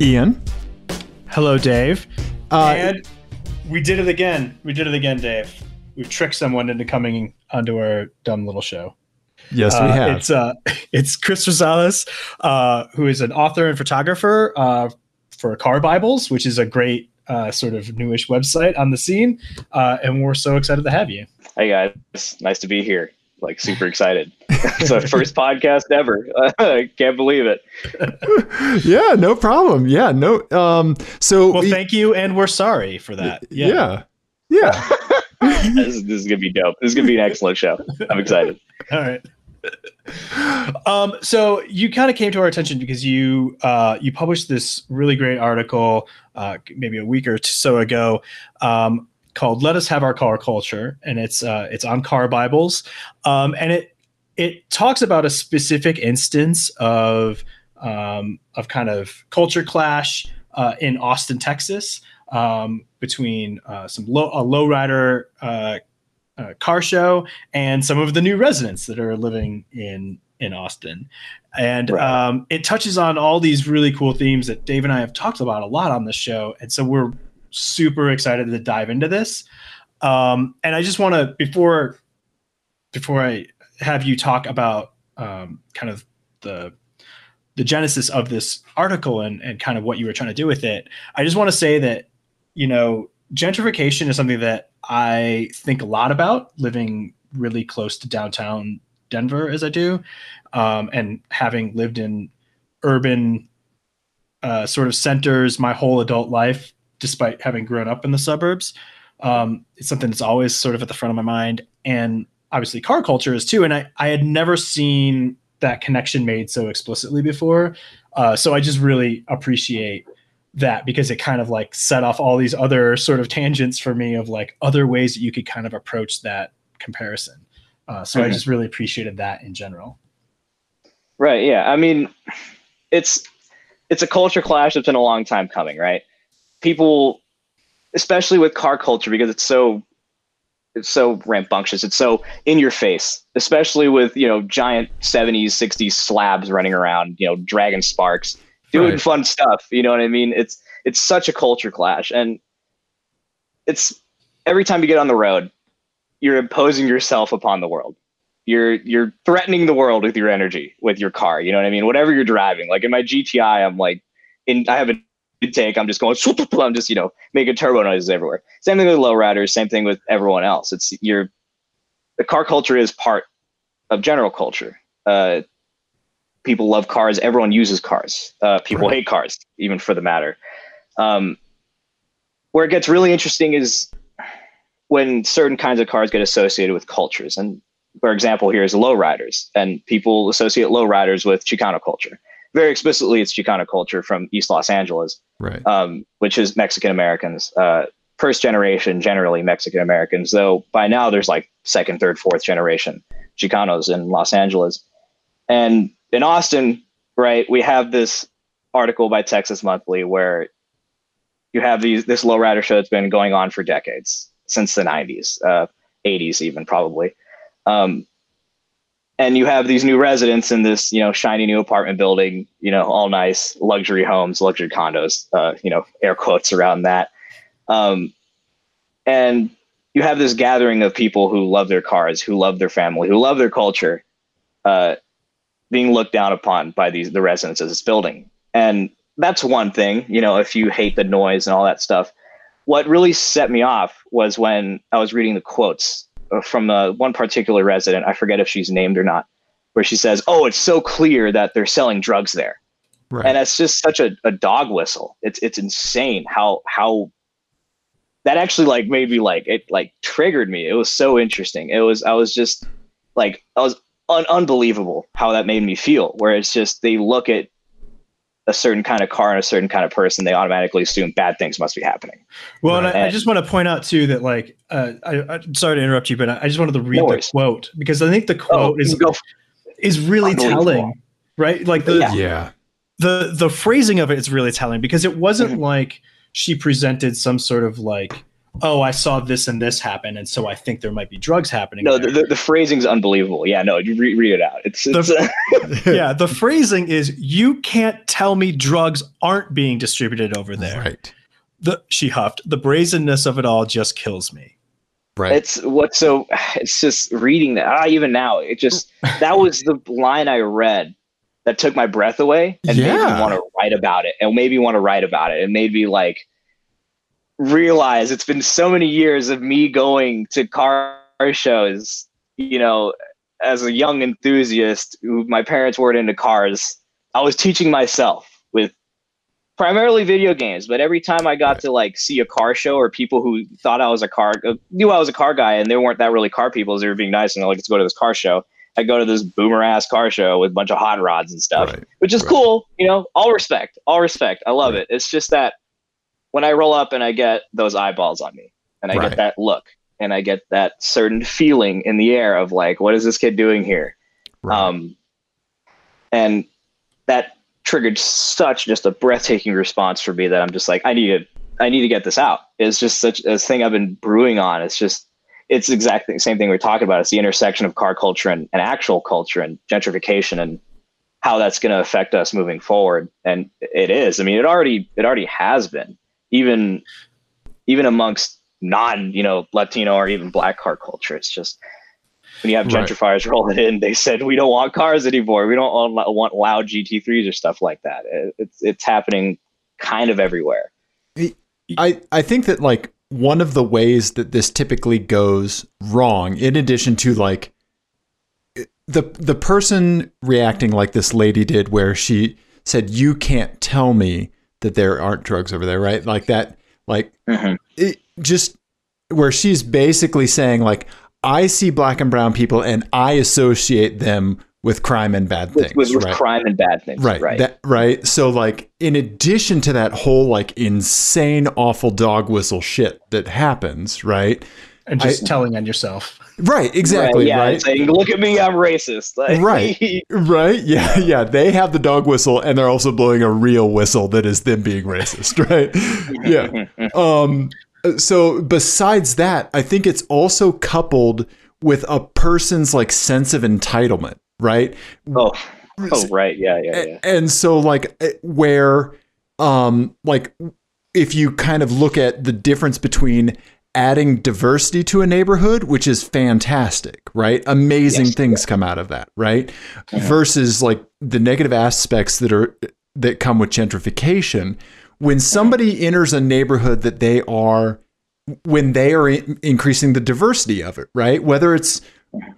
Ian. Hello, Dave. Uh, and we did it again. We did it again, Dave. We've tricked someone into coming onto our dumb little show. yes, we Uh, have. It's uh, it's Chris Rosales, uh, who is an author and photographer uh, for Car Bibles, which is a great uh, sort of newish website on the scene. Uh, and we're so excited to have you. Hey guys, nice to be here. Like super excited. It's our first podcast ever. I can't believe it. yeah, no problem. Yeah, no. Um, so Well, we- thank you, and we're sorry for that. yeah, yeah. this, is, this is gonna be dope. This is gonna be an excellent show. I'm excited. All right. um, so you kind of came to our attention because you uh, you published this really great article uh, maybe a week or so ago um, called "Let Us Have Our Car Culture," and it's uh, it's on car Bibles, um, and it it talks about a specific instance of um, of kind of culture clash uh, in Austin, Texas, um, between uh, some low a lowrider uh, uh, car show and some of the new residents that are living in in Austin. And Right. um, it touches on all these really cool themes that Dave and I have talked about a lot on this show. And so we're super excited to dive into this. Um, and I just want to before before I have you talk about um, kind of the the genesis of this article and, and kind of what you were trying to do with it, I just want to say that, you know, gentrification is something that I think a lot about living really close to downtown Denver as I do, um, and having lived in urban uh, sort of centers my whole adult life, despite having grown up in the suburbs. Um, it's something that's always sort of at the front of my mind. And obviously, car culture is too. And I, I had never seen that connection made so explicitly before. Uh, so I just really appreciate that because it kind of like set off all these other sort of tangents for me of like other ways that you could kind of approach that comparison. Uh, so I Mhm. just really appreciated that in general. Right. Yeah. I mean, it's it's a culture clash that's been a long time coming, right? People, especially with car culture, because it's so it's so rambunctious. It's so in your face, especially with you know giant '70s, '60s slabs running around, you know, dragon sparks, doing Right. fun stuff. You know what I mean? It's it's such a culture clash, and it's every time you get on the road, you're imposing yourself upon the world you're you're threatening the world with your energy with your car you know what i mean whatever you're driving like in my gti i'm like in i have a intake i'm just going i'm just you know making turbo noises everywhere. Same thing with lowriders same thing with everyone else. It's your the car culture is part of general culture. Uh people love cars. Everyone uses cars. Uh people Right. hate cars even for the matter. Um where it gets really interesting is when certain kinds of cars get associated with cultures. And for example, here is lowriders, and people associate lowriders with Chicano culture. Very explicitly, it's Chicano culture from East Los Angeles, Right. um, which is Mexican Americans, uh, first generation, generally Mexican Americans. Though by now there's like second, third, fourth generation Chicanos in Los Angeles, and in Austin, right? We have this article by Texas Monthly where you have these this lowrider show that's been going on for decades since the 90s, uh, 80s even probably um, and you have these new residents in this you know shiny new apartment building you know all nice luxury homes luxury condos uh, you know air quotes around that. Um, and you have this gathering of people who love their cars who love their family who love their culture uh, being looked down upon by these the residents of this building. And that's one thing you know if you hate the noise and all that stuff. What really set me off was when i was reading the quotes from uh, one particular resident. I forget if she's named or not, where she says, "Oh, it's so clear that they're selling drugs there," Right. and that's just such a, a dog whistle. It's it's insane how how that actually like made me like it like triggered me. It was so interesting. It was I was just like I was un- unbelievable how that made me feel. Where it's just they look at a certain kind of car and a certain kind of person, they automatically assume bad things must be happening. Well, and I, I just want to point out too that like uh, I, I'm sorry to interrupt you, but I just wanted to read No the quote because I think the quote is go is really telling, right? Like the Yeah. yeah. the the phrasing of it is really telling because it wasn't Mhm. like she presented some sort of like oh, I saw this and this happen, and so I think there might be drugs happening. No, there." the, the, the phrasing's unbelievable. Yeah, no, you re- read it out. It's, it's uh, yeah, the phrasing is you can't tell me drugs aren't being distributed over there. Right. The she huffed. The brazenness of it all just kills me. Right. it's what so it's just reading that ah, even now it just that was the line I read that took my breath away and made Yeah. me want to write about it and made me want to write about it. It made me like realize it's been so many years of me going to car shows, you know, as a young enthusiast who my parents weren't into cars. I was teaching myself with primarily video games, but every time I got to like see a car show or people who thought I was a car uh, knew I was a car guy and they weren't that really car people, they were being nice and they're like, let's go to this car show. I go to this boomer ass car show with a bunch of hot rods and stuff, Right. which is Right. cool. You know, all respect, all respect. I love Right. it. It's just that when I roll up and I get those eyeballs on me and I Right. get that look and I get that certain feeling in the air of like, what is this kid doing here? Right. Um, and that triggered such just a breathtaking response for me that I'm just like, I need to, I need to get this out. It's just such a thing I've been brewing on. It's just, it's exactly the same thing we're talking about. It's the intersection of car culture and, and actual culture and gentrification and how that's going to affect us moving forward. And it is. I mean, it already, it already has been even, even amongst non, you know, Latino or even black car culture. It's just, when you have Right. gentrifiers rolling in, they said we don't want cars anymore. We don't want, want loud GT3s or stuff like that. It's it's happening kind of everywhere. I, I think that like one of the ways that this typically goes wrong, in addition to like the the person reacting like this lady did, where she said, "You can't tell me that there aren't drugs over there," right? Like that, like Mhm. it just where she's basically saying like, "I see black and brown people, and I associate them with crime and bad With, things." with, with right? crime and bad things. right Right. that right so like in addition to that whole like insane awful dog whistle shit that happens right And just I- telling on yourself. Right exactly yeah, right Saying, Look at me, I'm racist. Like, Right. right yeah yeah they have the dog whistle and they're also blowing a real whistle that is them being racist right yeah um so besides that i think it's also coupled with a person's like sense of entitlement right oh, oh, right. Yeah, yeah, yeah. And so like eh, where um like if you kind of look at the difference between adding diversity to a neighborhood which is fantastic right? Amazing Yes, things come out of that right? Versus like the negative aspects that are that come with gentrification. When somebody enters a neighborhood that they are when they are in- increasing the diversity of it right? Whether it's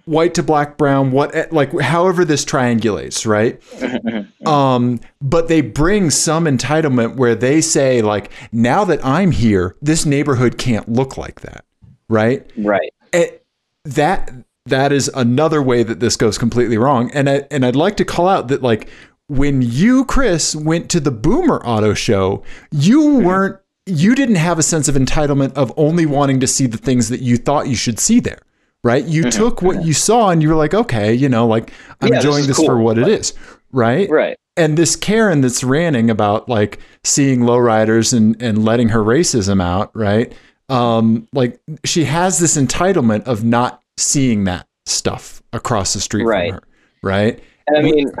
white to black brown what eh, like however this triangulates right? Um but they bring some entitlement where they say like now that i'm here this neighborhood can't look like that right? Right. it, that that is another way that this goes completely wrong. And I, and I'd like to call out that like when you Chris went to the Boomer Auto Show you weren't you didn't have a sense of entitlement of only wanting to see the things that you thought you should see there right you took what you saw and you were like okay you know like I'm Yeah, enjoying is this, for cool. what it is right Right. and this Karen that's ranting about like seeing lowriders and and letting her racism out, right? Um, like she has this entitlement of not seeing that stuff across the street Right. from her, right? And I mean,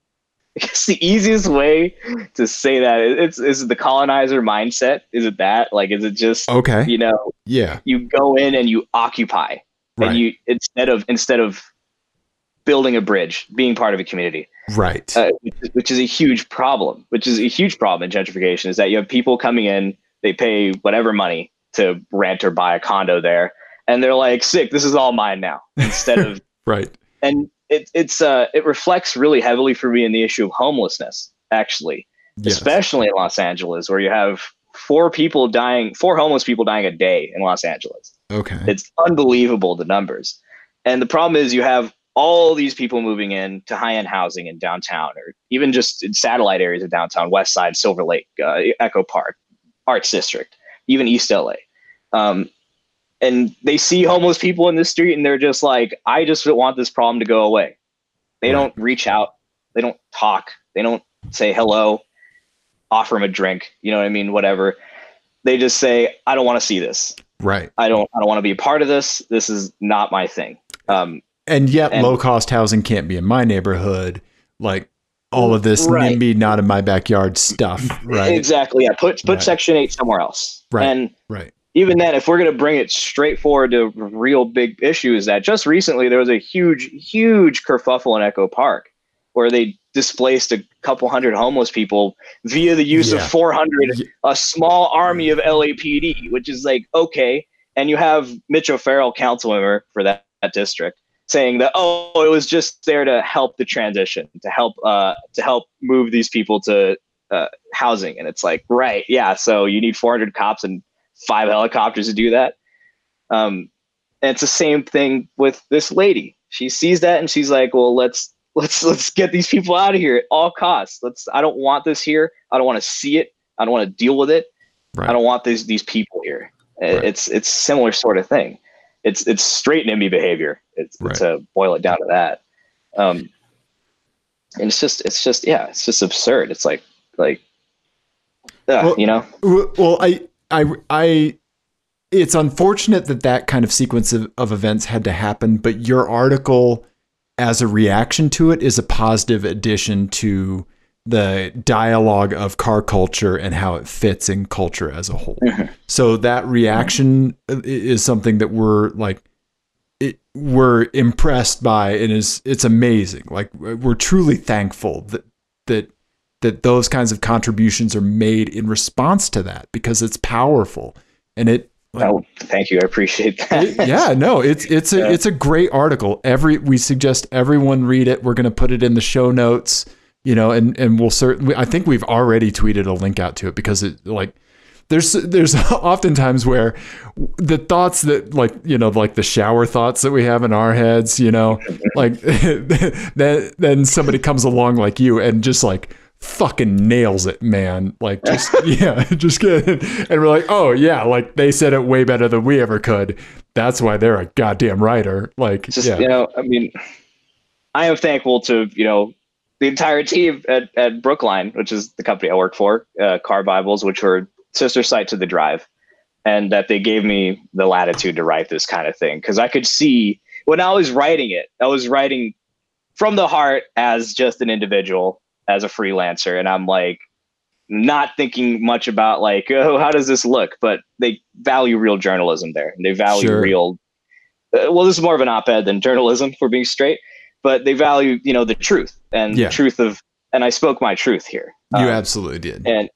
it's the easiest way to say that it's is it the colonizer mindset? Is it that? Like, is it just, Okay, you know, yeah, you go in and you occupy right, and you instead of instead of building a bridge being part of a community. Right, uh, which, is, a huge problem which is a huge problem in gentrification is that you have people coming in they pay whatever money to rent or buy a condo there and they're like sick this is all mine now instead of right, and it, it's uh it reflects really heavily for me in the issue of homelessness actually. Yes. especially in los angeles where you have four people dying four homeless people dying a day in los angeles okay, it's unbelievable the numbers. And the problem is you have all these people moving in to high end housing in downtown or even just in satellite areas of downtown, West Side, Silver Lake, uh, Echo Park, Arts District, even East LA. Um, and they see homeless people in the street and they're just like, I just want this problem to go away. They don't reach out, they don't talk, they don't say hello, offer them a drink, you know what I mean? Whatever. They just say, I don't want to see this Right. I don't I don't want to be a part of this. This is not my thing. Um, And yet, And- low cost housing can't be in my neighborhood. Like all of this Right. NIMBY, not in my backyard stuff. Right. Exactly. Yeah. Put put Right. Section Eight somewhere else. Right. And Right. even then, if we're going to bring it straight forward to real big issues, that just recently there was a huge, huge kerfuffle in Echo Park where they displaced a couple hundred homeless people via the use Yeah. of 400, a small army of LAPD, which is like, okay. And you have Mitch O'Farrell, council member for that, that district, saying that, oh, it was just there to help the transition, to help, uh, to help move these people to uh, housing. And it's like, right. Yeah. So you need 400 cops and five helicopters to do that. Um, and it's the same thing with this lady. She sees that and she's like, "Well, let's let's let's get these people out of here at all costs. Let's. I don't want this here. I don't want to see it. I don't want to deal with it. Right. I don't want these these people here. Right. It's it's similar sort of thing. It's it's straight NIMBY behavior. It's Right. to boil it down to that. Um, and it's just it's just yeah, it's just absurd. It's like like, uh, Well, you know. Well, I, I, I, it's unfortunate that that kind of sequence of, of events had to happen, but your article as a reaction to it is a positive addition to the dialogue of car culture and how it fits in culture as a whole. Mhm. So that reaction is something that we're like, it, we're impressed by and is it's amazing. Like we're truly thankful that that that those kinds of contributions are made in response to that because it's powerful and it Oh, thank you. I appreciate that. it- yeah no it's it's a Yeah. it's a great article every we suggest everyone read it we're going to put it in the show notes you know and and we'll certainly i think we've already tweeted a link out to it because it like there's there's oftentimes where the thoughts that like you know like the shower thoughts that we have in our heads you know like then then somebody comes along like you and just like fucking nails it man. Like just yeah just get and we're like oh yeah like they said it way better than we ever could. That's why they're a goddamn writer. Like just yeah. you know i mean i am thankful to you know the entire team at, at brookline which is the company i work for uh, car bibles which were sister site to the drive and that they gave me the latitude to write this kind of thing. Because i could see when i was writing it i was writing from the heart as just an individual as a freelancer and i'm like not thinking much about like oh how does this look but they value real journalism there And they value Sure. real uh, well this is more of an op-ed than journalism for being straight but they value you know the truth and Yeah. the truth of and i spoke my truth here you Um, absolutely did and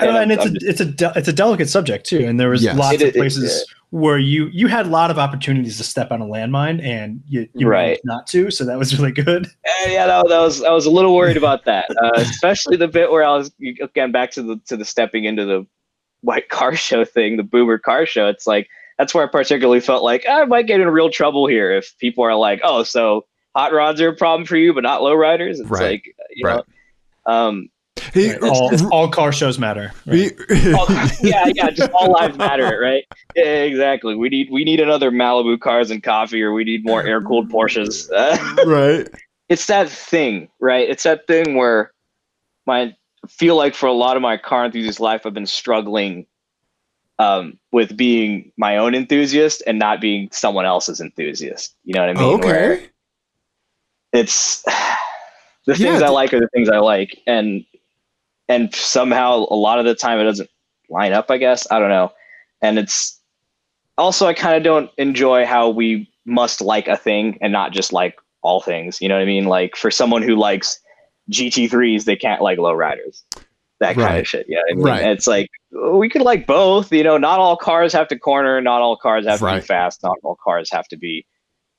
and, I'm- it's I'm a it's a de- it's a delicate subject too, and there was Yes. lots It- of it- places where you you had a lot of opportunities to step on a landmine, and you, you Right. not to, so that was really good. Uh, yeah, that, that was I was a little worried about that, uh, especially the bit where I was you- again back to the to the stepping into the white car show thing, the boomer car show. It's like that's where I particularly felt like I might get in real trouble here if people are like, oh, so hot rods are a problem for you, but not low riders. It's Right. like you Right. know, um, Hey, all, all car shows matter. right? we- all- yeah, yeah, just all lives matter, right? Yeah, exactly. We need we need another Malibu cars and coffee, or we need more air cooled Porsches. Right it's that thing, right? It's that thing where my I feel like for a lot of my car enthusiast life, I've been struggling um, with being my own enthusiast and not being someone else's enthusiast. You know what I mean? Where okay it's the Yeah, things I like are the things I like, and and somehow a lot of the time it doesn't line up. I guess I don't know, and it's also I kind of don't enjoy how we must like a thing and not just like all things. You know what I mean? Like for someone who likes GT3s, they can't like lowriders. That kind Right. of shit. Yeah, I mean, Right. it's like we could like both. You know, not all cars have to corner. Not all cars have to Right. be fast. Not all cars have to be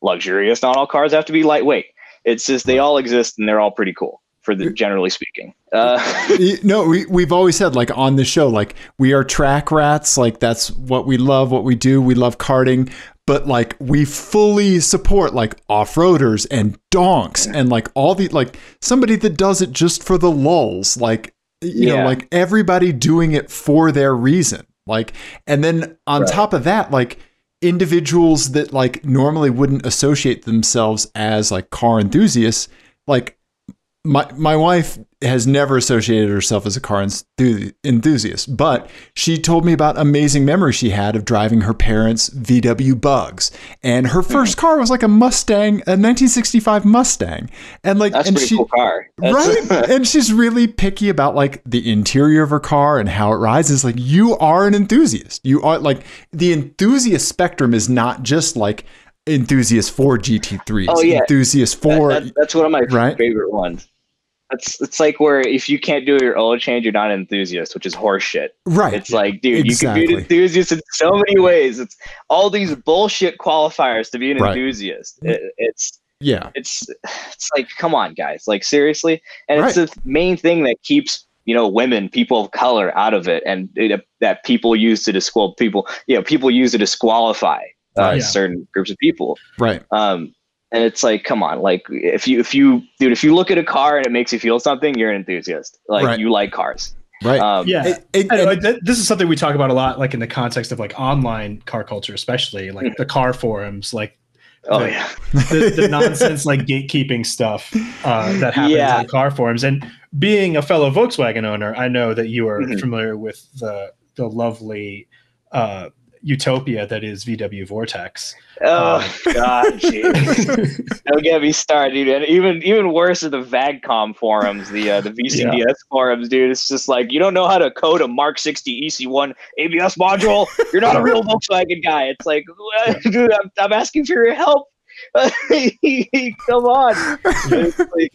luxurious. Not all cars have to be lightweight. It's just they all exist and they're all pretty cool for the generally speaking. Uh, no we, we've always said like on the show like we are track rats. Like that's what we love what we do. We love karting but like we fully support like off-roaders and donks and like all the like somebody that does it just for the lulls like you know like everybody doing it for their reason. Like and then on Right. top of that like individuals that like normally wouldn't associate themselves as like car enthusiasts like my my wife has never associated herself as a car enthusiast, but she told me about amazing memories she had of driving her parents' VW Bugs, and her 1st Mm-hmm. car was like a Mustang, a 1965 Mustang, and like That's and pretty she cool car. That's- right, and she's really picky about like the interior of her car and how it rides. It's like you are an enthusiast. You are like the enthusiast spectrum is not just like enthusiast for GT3s. Oh, yeah. enthusiast That- for that- that's one of my Right? favorite ones. It's it's like where if you can't do your oil change, you're not an enthusiast, which is horseshit. right. It's like, dude, you can be an enthusiast in so many ways. It's all these bullshit qualifiers to be an Right. enthusiast. It, it's yeah, it's it's like, come on, guys, like seriously. And it's the main thing that keeps you know women, people of color, out of it, and it, that people use to disqual people. You know, people use to disqualify uh, Right. Yeah. certain groups of people. right. Um, and it's like, come on, like if you if you dude, if you look at a car and it makes you feel something, you're an enthusiast. Like Right. you like cars. Right. Um, Yeah. It- it- I know, and- this is something we talk about a lot, like in the context of like online car culture, especially like the car forums, like oh the- yeah. the, the nonsense like gatekeeping stuff uh, that happens Yeah. in car forums. And being a fellow Volkswagen owner, I know that you are Mhm. familiar with the the lovely uh, utopia that is VW Vortex. Oh Um, god, jeez. Don't get me started, dude. And even even worse are the VAGCOM forums, the uh, the VCDS forums, dude. It's just like you don't know how to code a Mark 60 EC1 ABS module. You're not a real Volkswagen guy. It's like, dude, I'm, I'm asking for your help. Come on. It's like,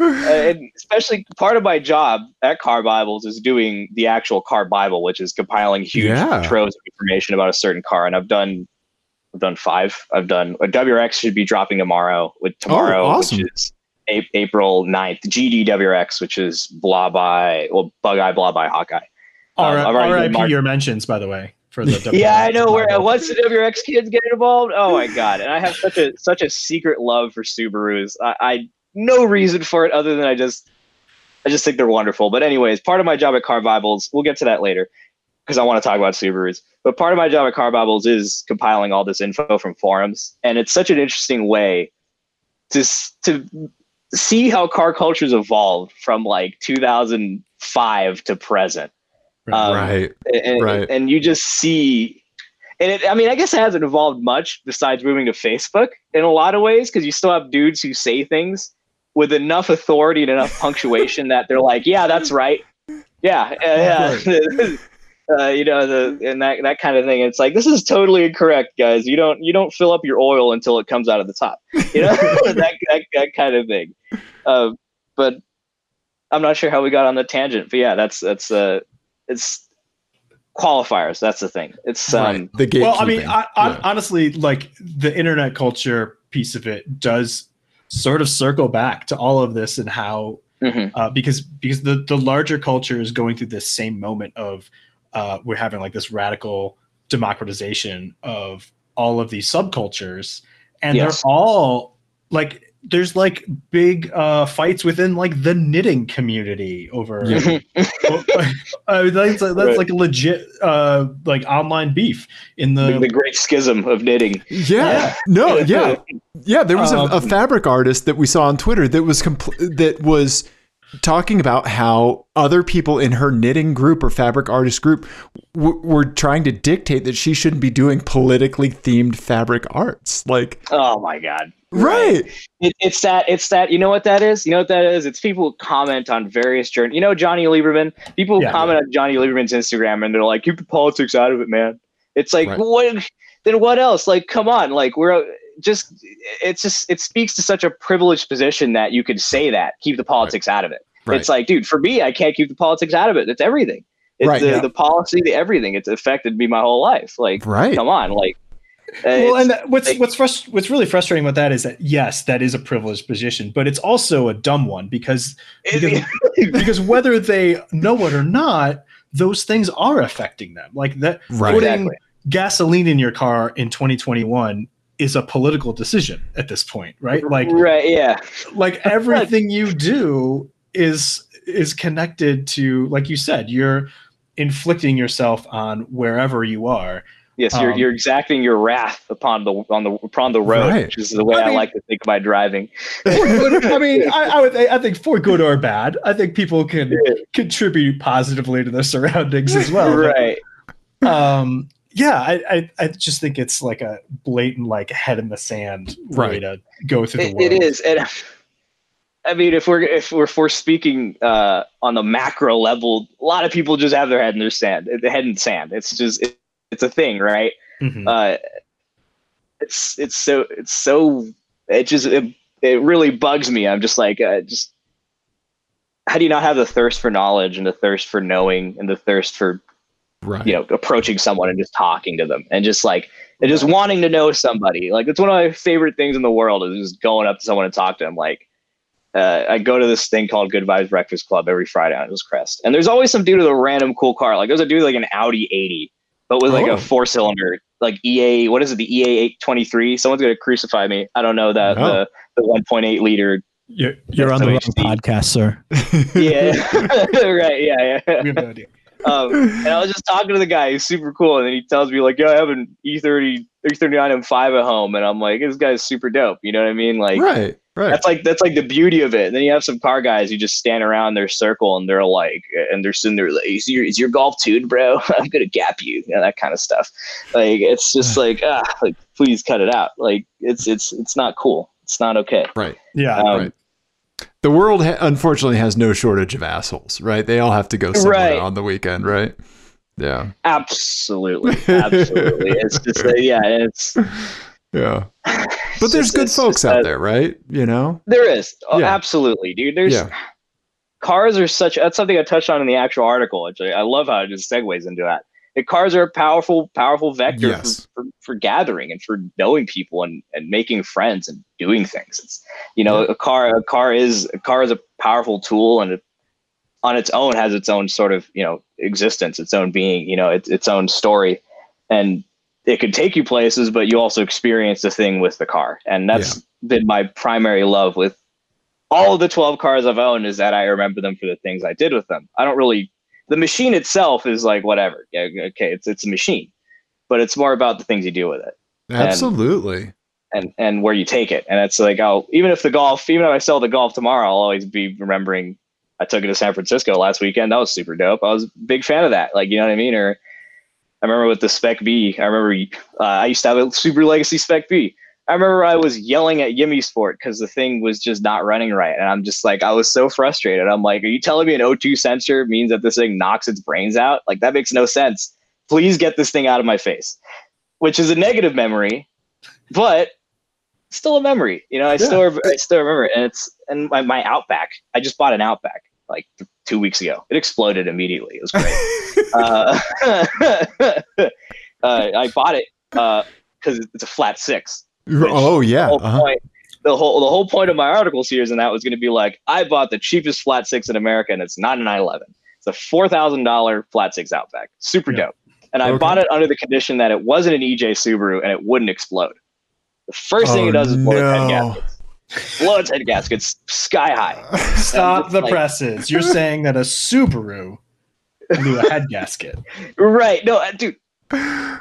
uh, and especially part of my job at Car Bibles is doing the actual car Bible, which is compiling huge Yeah. troves of information about a certain car. And I've done, I've done five. I've done a WRX should be dropping tomorrow with tomorrow, awesome. which is a- April 9th. GD WRX, which is Blobeye, well, Bug Eye, Blobeye Hawkeye. Um, R- I've RIP marked- your mentions, by the way, for the WRX Yeah, I know. Where once the WRX kids get involved, oh my god! And I have such a such a secret love for Subarus. I, I no reason for it other than I just I just think they're wonderful. But anyways, part of my job at Car Bibles, we'll get to that later because I want to talk about Subarus. But part of my job at Car Bibles is compiling all this info from forums, and it's such an interesting way to to see how car culture's evolved from like 2005 to present um, right. and, Right. and you just see and it, i mean i guess it hasn't evolved much besides moving to facebook in a lot of ways because you still have dudes who say things with enough authority and enough punctuation that they're like yeah that's right yeah uh, yeah uh, you know the and that, that kind of thing it's like this is totally incorrect guys you don't you don't fill up your oil until it comes out of the top you know that, that, that kind of thing uh, but i'm not sure how we got on the tangent but yeah that's that's uh it's qualifiers. That's the thing. It's um, right. The well, I mean. I, I, Yeah. honestly, like the internet culture piece of it does sort of circle back to all of this and how mhm. uh, because because the the larger culture is going through this same moment of uh, we're having like this radical democratization of all of these subcultures, and Yes. they're all like there's like big uh, fights within like the knitting community over. Yeah. uh, that's that's Right. like a legit uh, like online beef in the, the. the great schism of knitting. yeah. yeah. No, yeah. Yeah, there was a, a Um, fabric artist that we saw on Twitter that was compl- that was talking about how other people in her knitting group or fabric artist group w- were trying to dictate that she shouldn't be doing politically themed fabric arts. Like, Oh my god. Right. It, it's that. It's that. You know what that is? You know what that is? It's people comment on various journey. You know Jonny Lieberman. People Yeah. comment on Jonny Lieberman's Instagram and they're like, "Keep the politics out of it, man." It's like, Right. what? Then what else? Like, come on. Like, we're just. It's just. It speaks to such a privileged position that you could say that. Keep the politics out of it. Right. It's like, dude, for me, I can't keep the politics out of it. It's everything. It's Right, the, yeah. the policy, the everything. It's affected me my whole life. Like, Right. come on, like. Uh, well, and that- what's like- what's frust- what's really frustrating about that is that yes, that is a privileged position, but it's also a dumb one because because, because whether they know it or not, those things are affecting them. Like that, Right. putting Exactly. gasoline in your car in 2021 is a political decision at this point, right? Like right, yeah, like everything you do is is connected to like you said you're inflicting yourself on wherever you are Yes, you're Um, you're exacting your wrath upon the on the upon the road, Right. which is the way I I, mean- like to think of my driving. Good- I mean, I, I would. I think for good or bad, I think people can contribute positively to their surroundings as well. right. Um, yeah, I, I, I just think it's like a blatant, like head in the sand way Right. to go through the world. it is, and I mean, if we're if we're, if we're speaking uh, on the macro level, a lot of people just have their head in their sand, the head in sand. It's just it, it's a thing, right? Mhm. uh, it's it's so it's so it just it, it really bugs me. I'm just like uh, just how do you not have the thirst for knowledge and the thirst for knowing and the thirst for Right. you know approaching someone and just talking to them and just like and just wanting to know somebody like it's one of my favorite things in the world is just going up to someone and talk to them like uh, I go to this thing called Good Vibes Breakfast Club every Friday on Angeles Crest, and there's always some dude with a random cool car. Like there's a dude like an Audi 80, but with like Oh. a four cylinder, like EA. What is it? The EA 823. Someone's gonna crucify me. I don't know that No. the the 1.8 liter. You're, you're on the wrong podcast, sir. Yeah, right. Yeah, yeah. we have no idea. Um, and I was just talking to the guy. He's super cool, and then he tells me like, yo, I have an E E30, E39 M5 at home," and I'm like, "This guy's super dope." You know what I mean? Like, right. Right. that's like that's like the beauty of it. And then you have some car guys who just stand around their circle and they're like, and they're sitting there like, "Is your, is your golf tuned, bro? I'm gonna gap you," you know, that kind of stuff. Like, it's just like, ah, like please cut it out. Like, it's it's it's not cool. It's not okay. right. Yeah, Um, Right. The world ha- unfortunately has no shortage of assholes, right? They all have to go somewhere Right. on the weekend, right? Yeah. Absolutely, absolutely. it's just uh, yeah, it's. Yeah. it's But there's just- good folks out that- there, right? You know? There is. Oh, Yeah. absolutely, dude. There's Yeah. cars are such that's something I touched on in the actual article. I, I love how it just segues into that. The cars are a powerful, powerful vector Yes. for, for, for gathering and for knowing people and, and making friends and doing things. It's you know, a car a car is a car is a powerful tool and it on its own has its own sort of, you know, existence, its own being, you know, its its own story. And it could take you places, but you also experience the thing with the car. And that's been my primary love with all of the 12 cars I've owned is that I remember them for the things I did with them. I don't really the machine itself is like whatever. Yeah, okay, it's it's a machine. But it's more about the things you do with it Absolutely. and and where you take it. And it's like I'll even if the golf, even if I sell the golf tomorrow, I'll always be remembering I took it to San Francisco last weekend. That was super dope. I was a big fan of that. Like, you know what I mean? Or I remember with the Spec B, I remember uh, I used to have a Super Legacy Spec B. I remember I was yelling at Yimmy Sport because the thing was just not running right. And I'm just like, I was so frustrated. I'm like, are you telling me an O2 sensor means that this thing knocks its brains out? Like, that makes no sense. Please get this thing out of my face, which is a negative memory, but still a memory. You know, I still I still remember it. And it's and my, my Outback. I just bought an Outback like two weeks ago. It exploded immediately. It was great. uh, uh, I bought it because it's a flat six. Oh yeah. The whole Uh-huh. point, the whole the whole point of my article series and that was going to be like, I bought the cheapest flat six in America, and it's not a 911. It's a four thousand dollar flat six Outback. Super Yeah. dope. And I Okay. bought it under the condition that it wasn't an EJ Subaru and it wouldn't explode. The first thing Oh, it does is blow its head no. gaskets. Blow its head gaskets sky high. stop the like- presses. You're saying that a Subaru blew a head gasket. Right. No, uh, dude.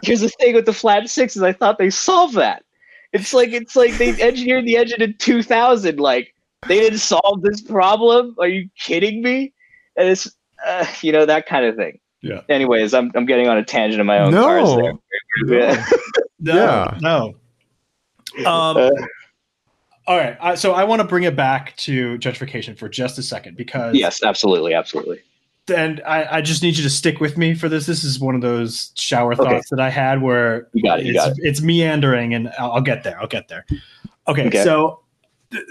Here's the thing with the flat sixes. I thought they solved that. It's like it's like they engineered the engine in 2000. Like they didn't solve this problem. Are you kidding me? And it's uh, you know that kind of thing. Yeah. Anyways, I'm I'm getting on a tangent of my own cars there. No. Yeah. No, Yeah. no. Um, Uh, all right. I, so I want to bring it back to gentrification for just a second because yes, absolutely, absolutely. And I, I just need you to stick with me for this. This is one of those shower Okay. thoughts that I had where You got it, you it's, got it's meandering, and I'll, I'll get there. I'll get there. Okay, Okay. so th-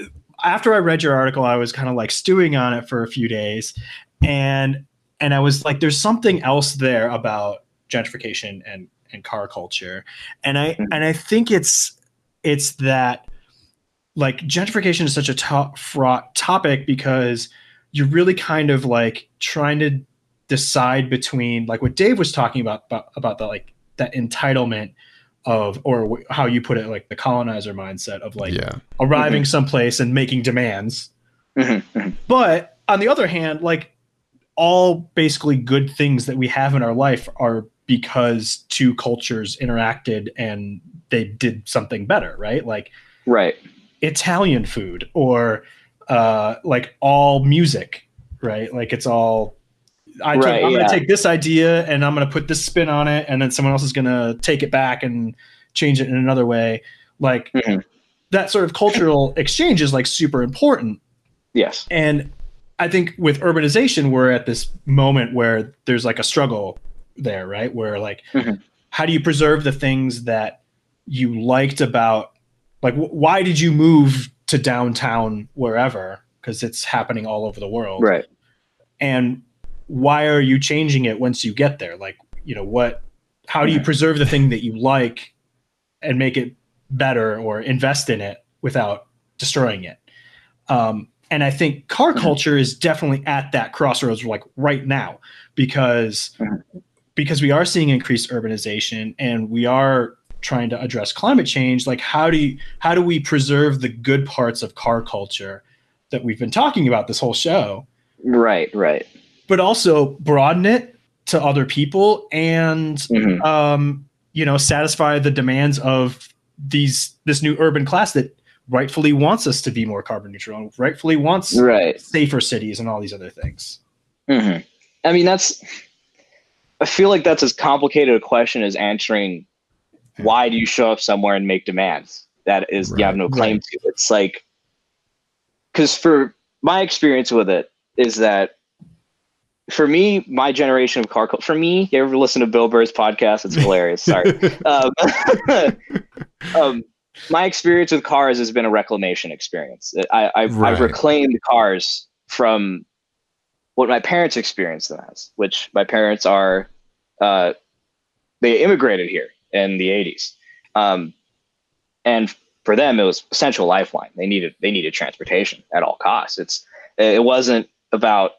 after I read your article, I was kind of like stewing on it for a few days, and and I was like, "There's something else there about gentrification and and car culture," and I Mhm. and I think it's it's that like gentrification is such a to- fraught topic because you're really kind of like trying to decide between like what Dave was talking about about, about the like that entitlement of or wh- how you put it like the colonizer mindset of like yeah. arriving someplace and making demands Mhm, mhm. but on the other hand like all basically good things that we have in our life are because two cultures interacted and they did something better, right? Like right. Italian food or uh, like all music, right? Like it's all I took, Right, I'm yeah. going to take this idea and I'm going to put this spin on it, and then someone else is going to take it back and change it in another way. Like Mhm. that sort of cultural exchange is like super important. Yes. And I think with urbanization, we're at this moment where there's like a struggle there, right? Where like, Mhm. how do you preserve the things that you liked about, like, wh- why did you move to downtown wherever? Because it's happening all over the world Right. and why are you changing it once you get there like you know what how do you preserve the thing that you like and make it better or invest in it without destroying it um, and i think car Mhm. culture is definitely at that crossroads like right now because Mhm. because we are seeing increased urbanization and we are trying to address climate change like how do you how do we preserve the good parts of car culture that we've been talking about this whole show Right. Right. but also broaden it to other people and Mhm. um, you know satisfy the demands of these this new urban class that rightfully wants us to be more carbon neutral and rightfully wants Right. safer cities and all these other things. hmm I mean, that's. I feel like that's as complicated a question as answering why do you show up somewhere and make demands that is you have no claim Right. to. It's like because for my experience with it is that for me, my generation of car culture. For me, you ever listen to Bill Burr's podcast? It's hilarious. Sorry. um, um, my experience with cars has been a reclamation experience. I, I've, Right. I've reclaimed cars from what my parents experienced them as, which my parents are, uh, they immigrated here in the 80s. Um, and for them, it was essential lifeline. They needed, they needed transportation at all costs. It's, it wasn't about,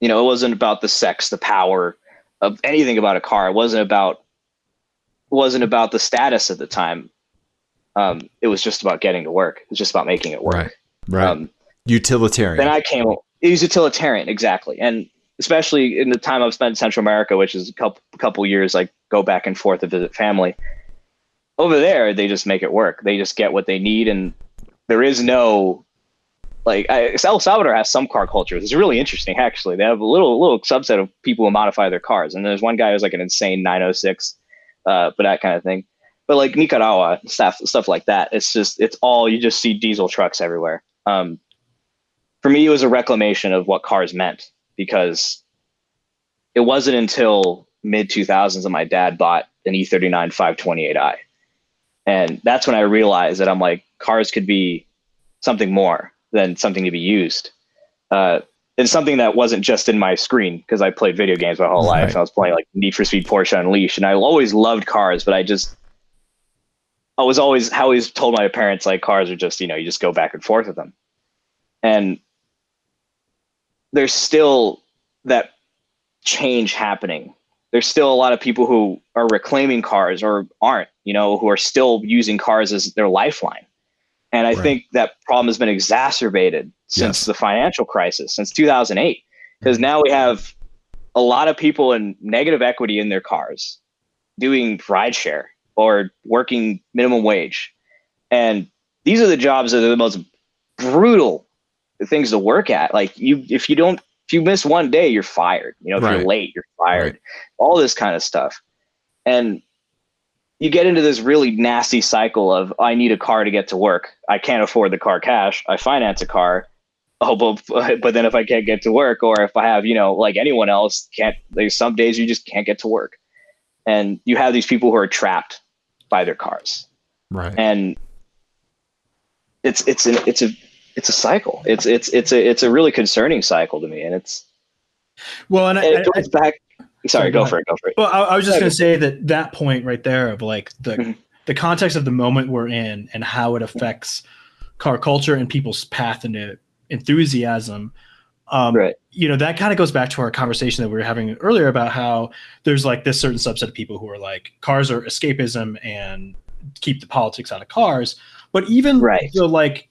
you know, it wasn't about the sex, the power of anything about a car. It wasn't about, wasn't about the status at the time. Um, it was just about getting to work. It was just about making it work. Right. Right. Um, Utilitarian. then I came. It was utilitarian, exactly, and especially in the time I've spent in Central America, which is a couple couple years. Like go back and forth to visit family. Over there, they just make it work. They just get what they need, and there is no like I, El Salvador has some car culture. It's really interesting, actually. They have a little little subset of people who modify their cars, and there's one guy who's like an insane 906, uh, but that kind of thing. But like Nicaragua stuff stuff like that, it's just it's all you just see diesel trucks everywhere. Um, for me, it was a reclamation of what cars meant because it wasn't until mid 2000s that my dad bought an E E39 528i. And that's when I realized that I'm like, cars could be something more than something to be used. Uh, and something that wasn't just in my screen because I played video games my whole life. Right. I was playing like Need for Speed Porsche Unleashed, and I always loved cars, but I just I was always I always told my parents like cars are just you know you just go back and forth with them, and there's still that change happening. There's still a lot of people who are reclaiming cars or aren't, you know, who are still using cars as their lifeline. And I Right. think that problem has been exacerbated since Yes. the financial crisis, since 2008, because now we have a lot of people in negative equity in their cars doing rideshare or working minimum wage. And these are the jobs that are the most brutal things to work at. Like you, if you don't, if you miss one day, you're fired. You know, if Right. you're late, you're fired. All this kind of stuff. And you get into this really nasty cycle of I need a car to get to work. I can't afford the car cash. I finance a car. Oh, but, but then if I can't get to work, or if I have, you know, like anyone else, can't. There's some days you just can't get to work, and you have these people who are trapped by their cars, right. and it's it's an it's a it's a cycle. It's it's it's a it's a really concerning cycle to me, and it's Well, and I, it I- goes back. Sorry, go go for it. Go for it. Well, I, I was just Yeah, to say that that point right there of like the Mhm. the context of the moment we're in and how it affects car culture and people's path into enthusiasm. Um, Right. You know, that kind of goes back to our conversation that we were having earlier about how there's like this certain subset of people who are like cars are escapism and keep the politics out of cars. But even Right. the like,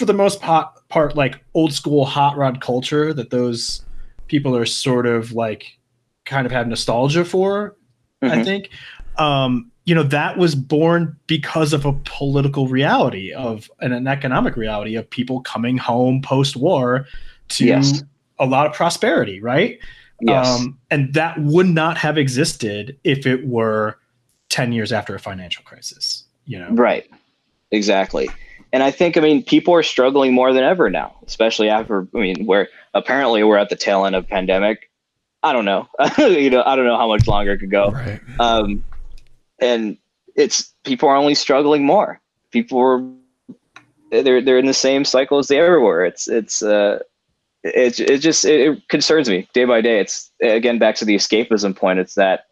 for the most part, part like old school hot rod culture that those people are sort of like kind of have nostalgia for I Mhm. think. Um, you know, that was born because of a political reality of and an economic reality of people coming home post war to Yes. a lot of prosperity, right? Yes. Um, and that would not have existed if it were 10 years after a financial crisis, you know? Right. Exactly. And I think, I mean, people are struggling more than ever now, especially after, I mean, where apparently we're at the tail end of pandemic. I don't know. you know, I don't know how much longer it could go. Right. Um, and it's people are only struggling more. People are they're they're in the same cycle as they ever were. It's it's uh it it just it, it concerns me day by day. It's again back to the escapism point. It's that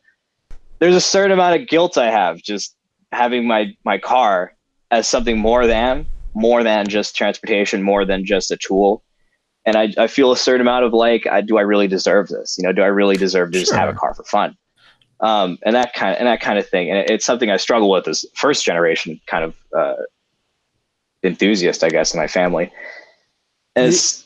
there's a certain amount of guilt I have just having my my car as something more than more than just transportation, more than just a tool. And I, I feel a certain amount of like, I, do I really deserve this? You know, do I really deserve to just have a car for fun? Um, and that kind of, and that kind of thing. And it- it's something I struggle with as first generation kind of, uh, enthusiast, I guess, in my family. And It-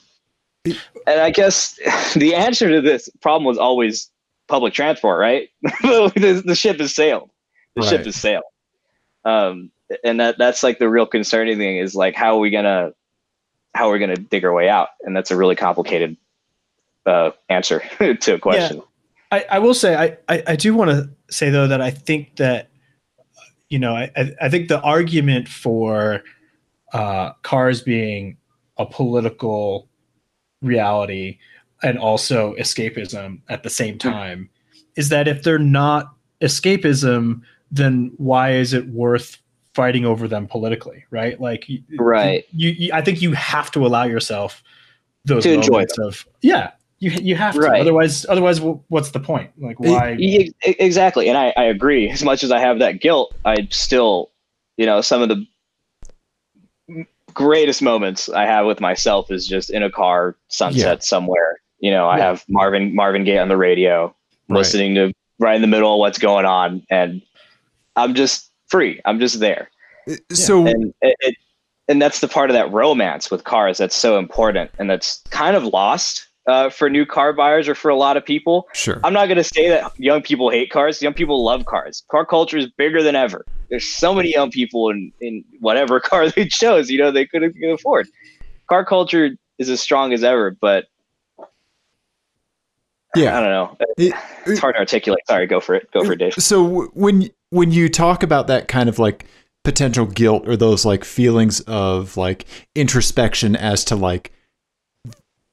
and I guess the answer to this problem was always public transport, right? the, the ship has sailed. The ship Right. has sailed. Um, and that that's like the real concerning thing is like how are we gonna how are we gonna dig our way out? And that's a really complicated uh, answer to a question. I, I will say I, I, I do want to say though that I think that you know I, I think the argument for uh, cars being a political reality and also escapism at the same time is that if they're not escapism, then why is it worth fighting over them politically? Right? Like Right. You, you I think you have to allow yourself those To enjoy moments of yeah. You, you have to. Right. Otherwise, otherwise, what's the point? Like, why? Exactly. And I, I agree. As much as I have that guilt, I still, you know, some of the greatest moments I have with myself is just in a car, sunset Yeah. somewhere. You know, I Yeah. have Marvin Marvin Gaye on the radio, Right. listening to right in the middle of what's going on, and I'm just free. I'm just there. So and it, it and that's the part of that romance with cars that's so important and that's kind of lost uh, for new car buyers or for a lot of people. Sure. i'm not going to say that young people hate cars. Young people love cars. Car culture is bigger than ever. There's so many young people in, in whatever car they chose you know they couldn't afford. Car culture is as strong as ever but yeah, i don't know. It- it's hard to articulate. Sorry go for it. Go for it dave. So w- when when you talk about that kind of like potential guilt or those like feelings of like introspection as to like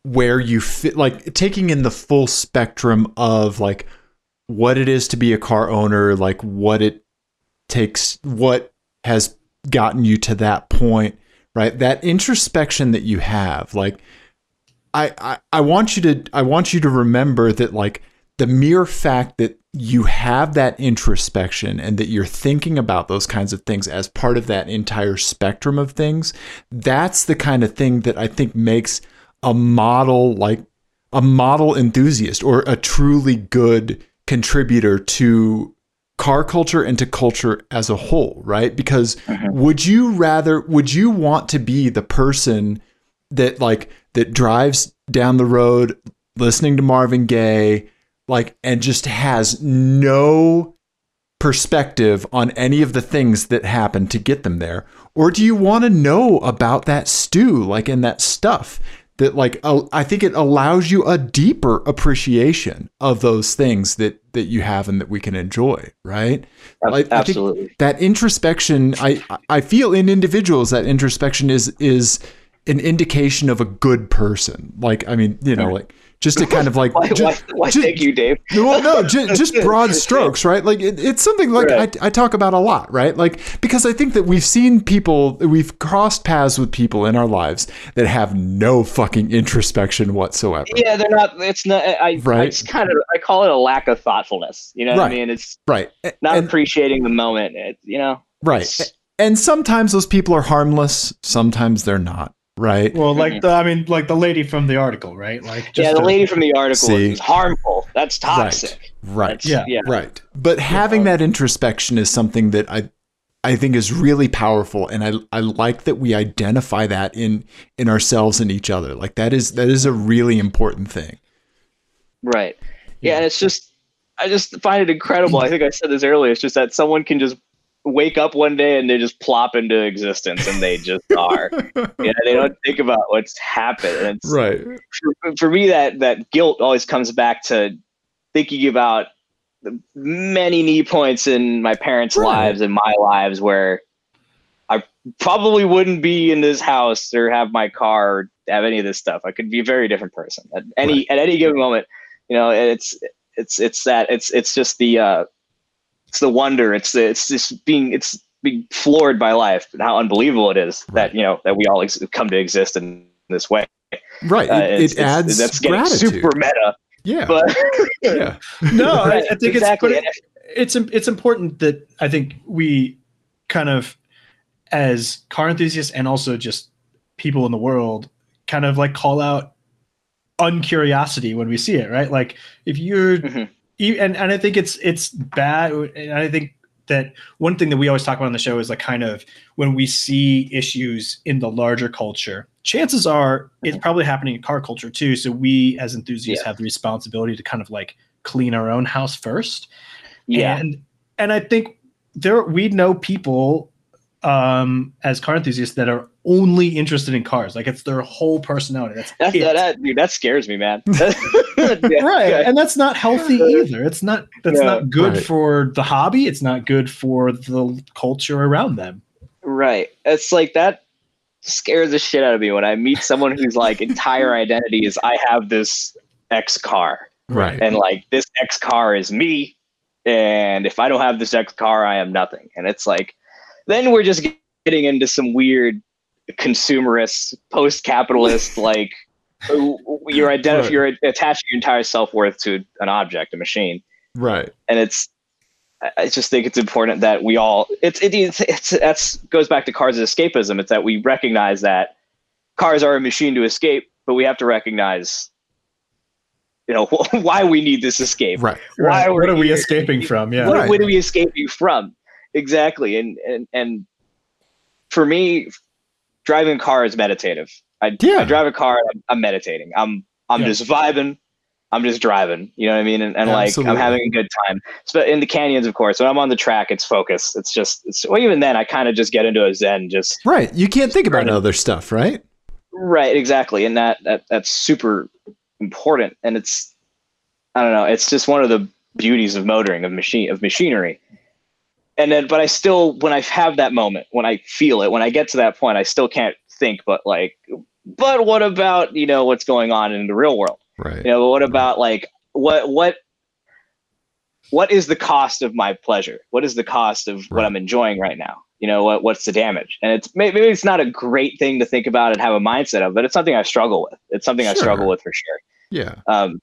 where you fit like taking in the full spectrum of like what it is to be a car owner, like what it takes what has gotten you to that point, right? That introspection that you have, like I, I I want you to I want you to remember that like the mere fact that you have that introspection and that you're thinking about those kinds of things as part of that entire spectrum of things, that's the kind of thing that I think makes a model like a model enthusiast or a truly good contributor to car culture and to culture as a whole, right? Because mm-hmm. would you rather would you want to be the person that like that drives down the road listening to Marvin Gaye like and just has no perspective on any of the things that happen to get them there? Or do you want to know about that stew like and that stuff that like uh, I think it allows you a deeper appreciation of those things that that you have and that we can enjoy right? Like, absolutely. that introspection I I feel in individuals that introspection is is an indication of a good person. Like I mean you know like just to kind of like why, ju- why, why ju- thank you dave well, no, ju- just broad strokes, right? Like it, it's something like Right. I, I talk about a lot, right? Like because I think that we've seen people, we've crossed paths with people in our lives that have no fucking introspection whatsoever. yeah they're not it's not i, Right. I it's kind of i call it a lack of thoughtfulness you know what Right. i mean it's Right, not and, appreciating the moment it, you know right, and sometimes those people are harmless, sometimes they're not, right? Well, like mm-hmm. the, I mean, like the lady from the article, right? Like, just yeah the to- lady from the article See. is harmful that's toxic Right, That's- Yeah. yeah right. But having that introspection is something that I I think is really powerful and I I like that we identify that in in ourselves and each other. Like that is that is a really important thing. right yeah, Yeah. and it's just I just find it incredible. I think I said this earlier. It's just that someone can just wake up one day and they just plop into existence and they just are. yeah, they don't think about what's happened. And right. For, for me, that that guilt always comes back to thinking about the many knee points in my parents' right. lives and my lives where I probably wouldn't be in this house or have my car or have any of this stuff. I could be a very different person at any right. at any given moment. You know, it's it's it's that it's it's just the uh, it's the wonder. It's it's just being it's being floored by life and how unbelievable it is right. that you know that we all ex- come to exist in this way. Right. Uh, it, it's, it adds it's, that's getting gratitude. super meta. Yeah. But yeah. No, I, I think exactly. it's it's it's important that I think we kind of as car enthusiasts and also just people in the world kind of like call out uncuriosity when we see it, right? Like if you're mm-hmm. And and I think it's it's bad and I think that one thing that we always talk about on the show is like kind of when we see issues in the larger culture chances are it's mm-hmm. probably happening in car culture too so we as enthusiasts yeah. have the responsibility to kind of like clean our own house first yeah and and i think there we know people um as car enthusiasts that are only interested in cars. Like it's their whole personality. That's that, that, dude, that scares me man. Yeah, right yeah. and that's not healthy either. It's not that's yeah, not good right. for the hobby. It's not good for the culture around them. Right. It's like that scares the shit out of me when i meet someone whose like entire identity is i have this x car. Right. And like this x car is me and if i don't have this x car i am nothing. And it's like then we're just getting into some weird consumerist, post-capitalist, like you're identifying, right. you're attaching your entire self-worth to an object, a machine. Right. And it's, I just think it's important that we all, it's, it, it's, it's, that's goes back to cars as escapism. It's that we recognize that cars are a machine to escape, but we have to recognize you know why we need this escape right why right. what are we escaping from yeah what, right. what are we escaping from exactly. And and and for me driving a car is meditative. I, yeah. I drive a car I'm, I'm meditating. I'm i'm yeah. just vibing. I'm just driving. You know what i mean? And, and like i'm having a good time. But in the canyons of course. When i'm on the track it's focus it's just it's well even then i kind of just get into a zen just right. You can't think about other stuff right? Right. Exactly. And that, that that's super important. And it's i don't know it's just one of the beauties of motoring of machine of machinery and then but i still when i have that moment when i feel it when i get to that point i still can't think but like but what about you know what's going on in the real world? Right. You know what about like what what what is the cost of my pleasure? What is the cost of right. what i'm enjoying right now? You know what what's the damage? And it's maybe it's not a great thing to think about and have a mindset of but it's something i struggle with. It's something sure. i struggle with for sure. Yeah. Um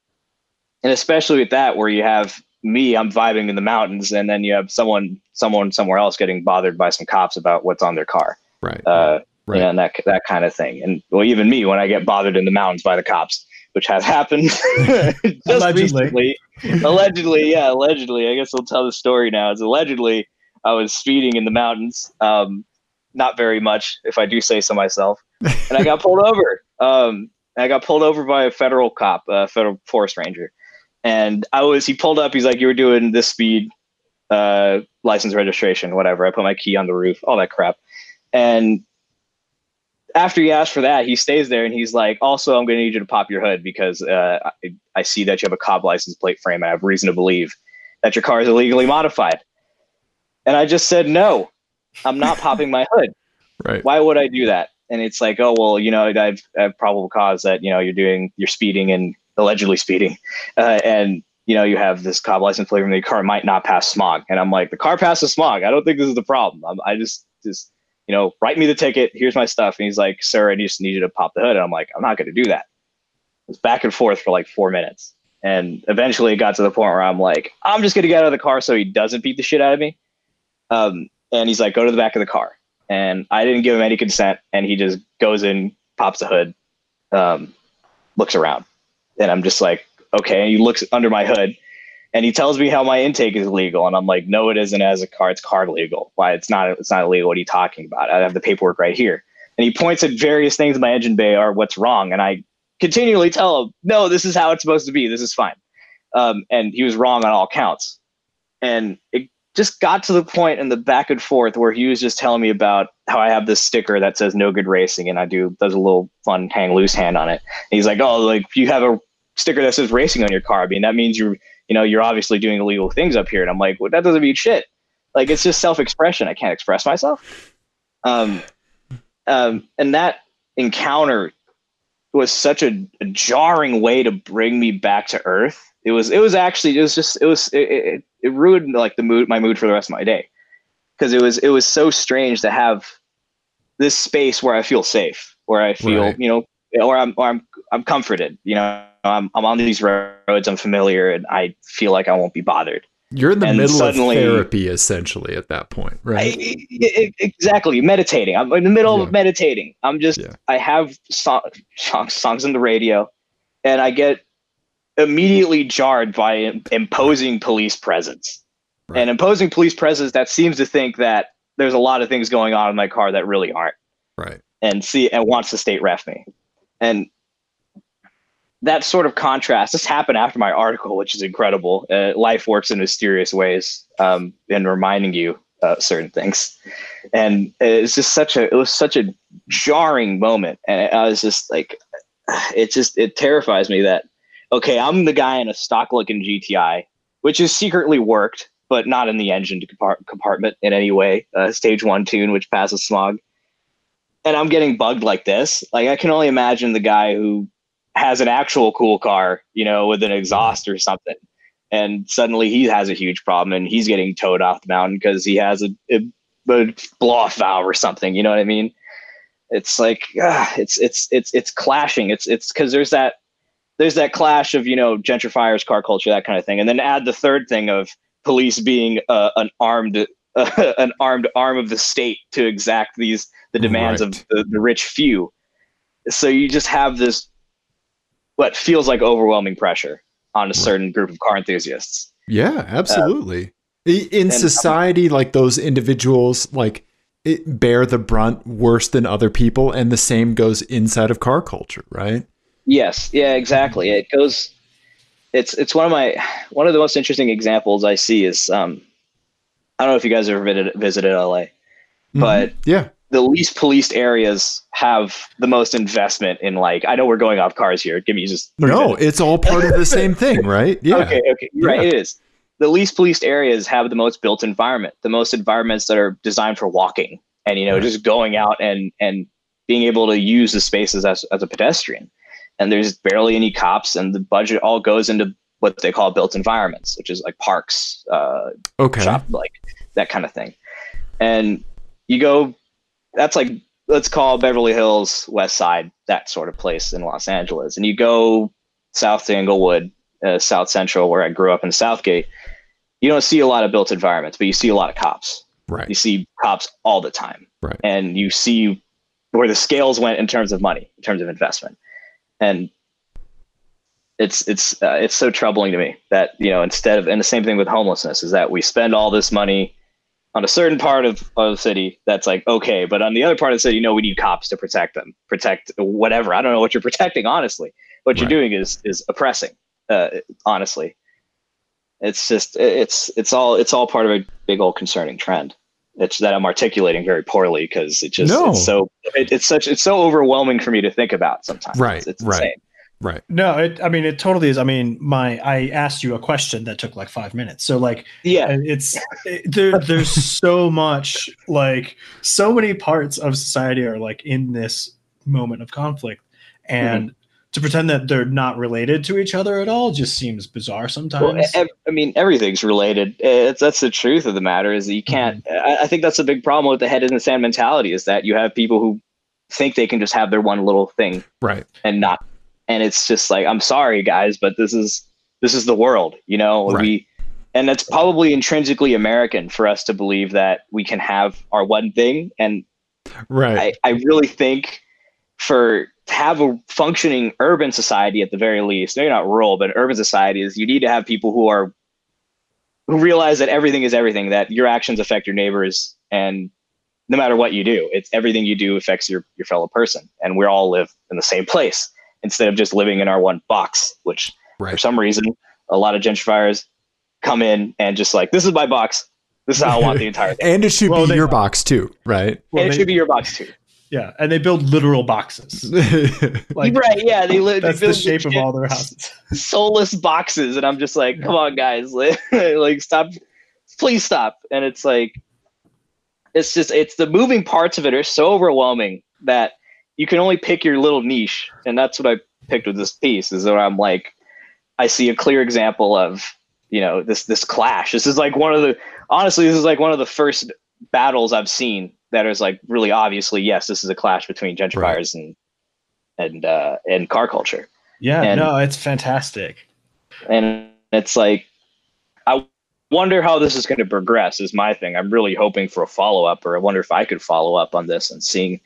and especially with that where you have me, I'm vibing in the mountains, and then you have someone, someone somewhere else getting bothered by some cops about what's on their car. Right. Uh, right. and that that kind of thing. And well, even me, when I get bothered in the mountains by the cops, which has happened just allegedly. recently. allegedly, yeah, allegedly. I guess I'll tell the story now. It's allegedly I was speeding in the mountains. Um, not very much, if I do say so myself. And I got pulled over. Um, I got pulled over by a federal cop, a federal forest ranger and I was he pulled up. He's like, "You were doing this speed, uh, license registration, whatever." I put my key on the roof, all that crap, and after he asked for that, he stays there and he's like, "Also, I'm going to need you to pop your hood because uh, I, I see that you have a Cobb license plate frame. I have reason to believe that your car is illegally modified." And I just said, "No, I'm not popping my hood. Right? Why would I do that?" And it's like, "Oh well, you know, I've, I've probable cause that you know you're doing you're speeding and allegedly speeding, uh, and you know you have this Cobb license plate and the car might not pass smog. And I'm like, the car passes smog. I don't think this is the problem. I'm, I just just you know write me the ticket. Here's my stuff. And he's like, sir, I just need you to pop the hood. And I'm like, I'm not going to do that. It's back and forth for like four minutes. And eventually it got to the point where I'm like, I'm just going to get out of the car so he doesn't beat the shit out of me. Um, and he's like, go to the back of the car. And I didn't give him any consent. And he just goes in, pops the hood, um, looks around and I'm just like, okay. And he looks under my hood and he tells me how my intake is legal. And I'm like, no, it isn't as a car. It's car legal. Why it's not, it's not illegal. What are you talking about? I have the paperwork right here. And he points at various things in my engine bay are what's wrong. And I continually tell him, no, this is how it's supposed to be. This is fine. um, and he was wrong on all counts. And it just got to the point in the back and forth where he was just telling me about how I have this sticker that says "No Good Racing," and I do does a little fun hang loose hand on it. And he's like, "Oh, like you have a sticker that says racing on your car. I mean, that means you're you know you're obviously doing illegal things up here." And I'm like, "Well, that doesn't mean shit. Like it's just self expression. I can't express myself." Um, um, and that encounter was such a, a, jarring way to bring me back to earth. It was it was actually it was just it was it, it, it ruined like the mood my mood for the rest of my day because it was it was so strange to have this space where I feel safe, where I feel right. you know, or I'm or I'm I'm comforted. You know, I'm I'm on these roads, I'm familiar, and I feel like I won't be bothered. You're in the and middle suddenly, of therapy essentially at that point, right? I, I, exactly. Meditating. I'm in the middle yeah. of meditating. I'm just, yeah. I have song, songs on the radio and I get immediately jarred by imposing police presence. Right. And imposing police presence that seems to think that there's a lot of things going on in my car that really aren't. Right. And see, and wants to state ref me. And that sort of contrast. This happened after my article, which is incredible. Uh, life works in mysterious ways, um, and reminding you uh, certain things. And it's just such a it was such a jarring moment, and I was just like, it just it terrifies me that okay, I'm the guy in a stock looking GTI, which is secretly worked, but not in the engine compartment in any way. Uh, stage one tune, which passes smog. And I'm getting bugged like this. Like I can only imagine the guy who has an actual cool car, you know, with an exhaust or something. And suddenly he has a huge problem and he's getting towed off the mountain because he has a, a, a blow off valve or something. You know what I mean? It's like, uh, it's, it's, it's, it's clashing. It's, it's cause there's that, there's that clash of, you know, gentrifiers, car culture, that kind of thing. And then add the third thing of police being uh, an armed, uh, an armed arm of the state to exact these, the demands right. of the, the rich few. So you just have this what feels like overwhelming pressure on a certain group of car enthusiasts. Yeah, absolutely. Uh, in society, like those individuals, like it bear the brunt worse than other people, and the same goes inside of car culture, right? Yes, yeah, exactly. It goes. It's it's one of my one of the most interesting examples I see is um, I don't know if you guys ever visited visited LA, mm-hmm. but yeah, the least policed areas have the most investment in like I know we're going off cars here. Give me just no. Minutes. It's all part of the same thing, right? Yeah. Okay. Okay. Yeah. Right. It is. The least policed areas have the most built environment. The most environments that are designed for walking and you know right. just going out and and being able to use the spaces as as a pedestrian. And there's barely any cops, and the budget all goes into what they call built environments, which is like parks, uh, okay, shop, like that kind of thing. And you go that's like let's call Beverly Hills West Side that sort of place in Los Angeles, and you go south to Inglewood, uh, South Central, where I grew up in South Gate. You don't see a lot of built environments, but you see a lot of cops. Right. You see cops all the time. Right. And you see where the scales went in terms of money, in terms of investment, and it's it's uh, it's so troubling to me that you know instead of and the same thing with homelessness is that we spend all this money on a certain part of, of the city that's like okay but on the other part of the city you know we need cops to protect them protect whatever i don't know what you're protecting honestly what right. you're doing is is oppressing uh, honestly it's just it's it's all it's all part of a big old concerning trend it's that i'm articulating very poorly because it just no. it's so it, it's such it's so overwhelming for me to think about sometimes right it's, it's right insane. Right. No, it, I mean, it totally is. I mean, my, I asked you a question that took like five minutes. So like, yeah, it's it, there, there's so much, like so many parts of society are like in this moment of conflict and mm-hmm. to pretend that they're not related to each other at all just seems bizarre sometimes. Well, ev- I mean, everything's related. It's, that's the truth of the matter is that you can't, mm-hmm. I, I think that's a big problem with the head in the sand mentality is that you have people who think they can just have their one little thing right and not and it's just like i'm sorry guys but this is this is the world you know? Right. we and that's probably intrinsically american for us to believe that we can have our one thing. And right. I, I really think for to have a functioning urban society at the very least maybe not rural but urban societies you need to have people who are who realize that everything is everything that your actions affect your neighbors and no matter what you do it's everything you do affects your your fellow person. And we all live in the same place instead of just living in our one box, which right. for some reason a lot of gentrifiers come in and just like, this is my box. This is how I want the entire thing. and it should Well, be they- your box too, right? Well, and it they- should be your box too. yeah, and they build literal boxes. Like right? Yeah, they live. that's the shape of all their houses. soulless boxes, and I'm just like, come on, guys, like, like stop, please stop. And it's like, it's just, it's the moving parts of it are so overwhelming that you can only pick your little niche, and that's what I picked with this piece. Is that I'm like, I see a clear example of, you know, this this clash. This is like one of the, honestly, this is like one of the first battles I've seen that is like really obviously, yes, this is a clash between gentrifiers and and uh, and car culture Yeah, And- no, it's fantastic. and it's like i wonder how this is going to progress is my thing i'm really hoping for a follow-up or i wonder if i could follow up on this and seeing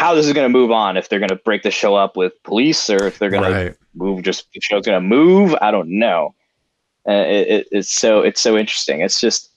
how this is going to move on if they're going to break the show up with police or if they're going to move just the show's going to move i don't know uh, it, it, it's so it's so interesting it's just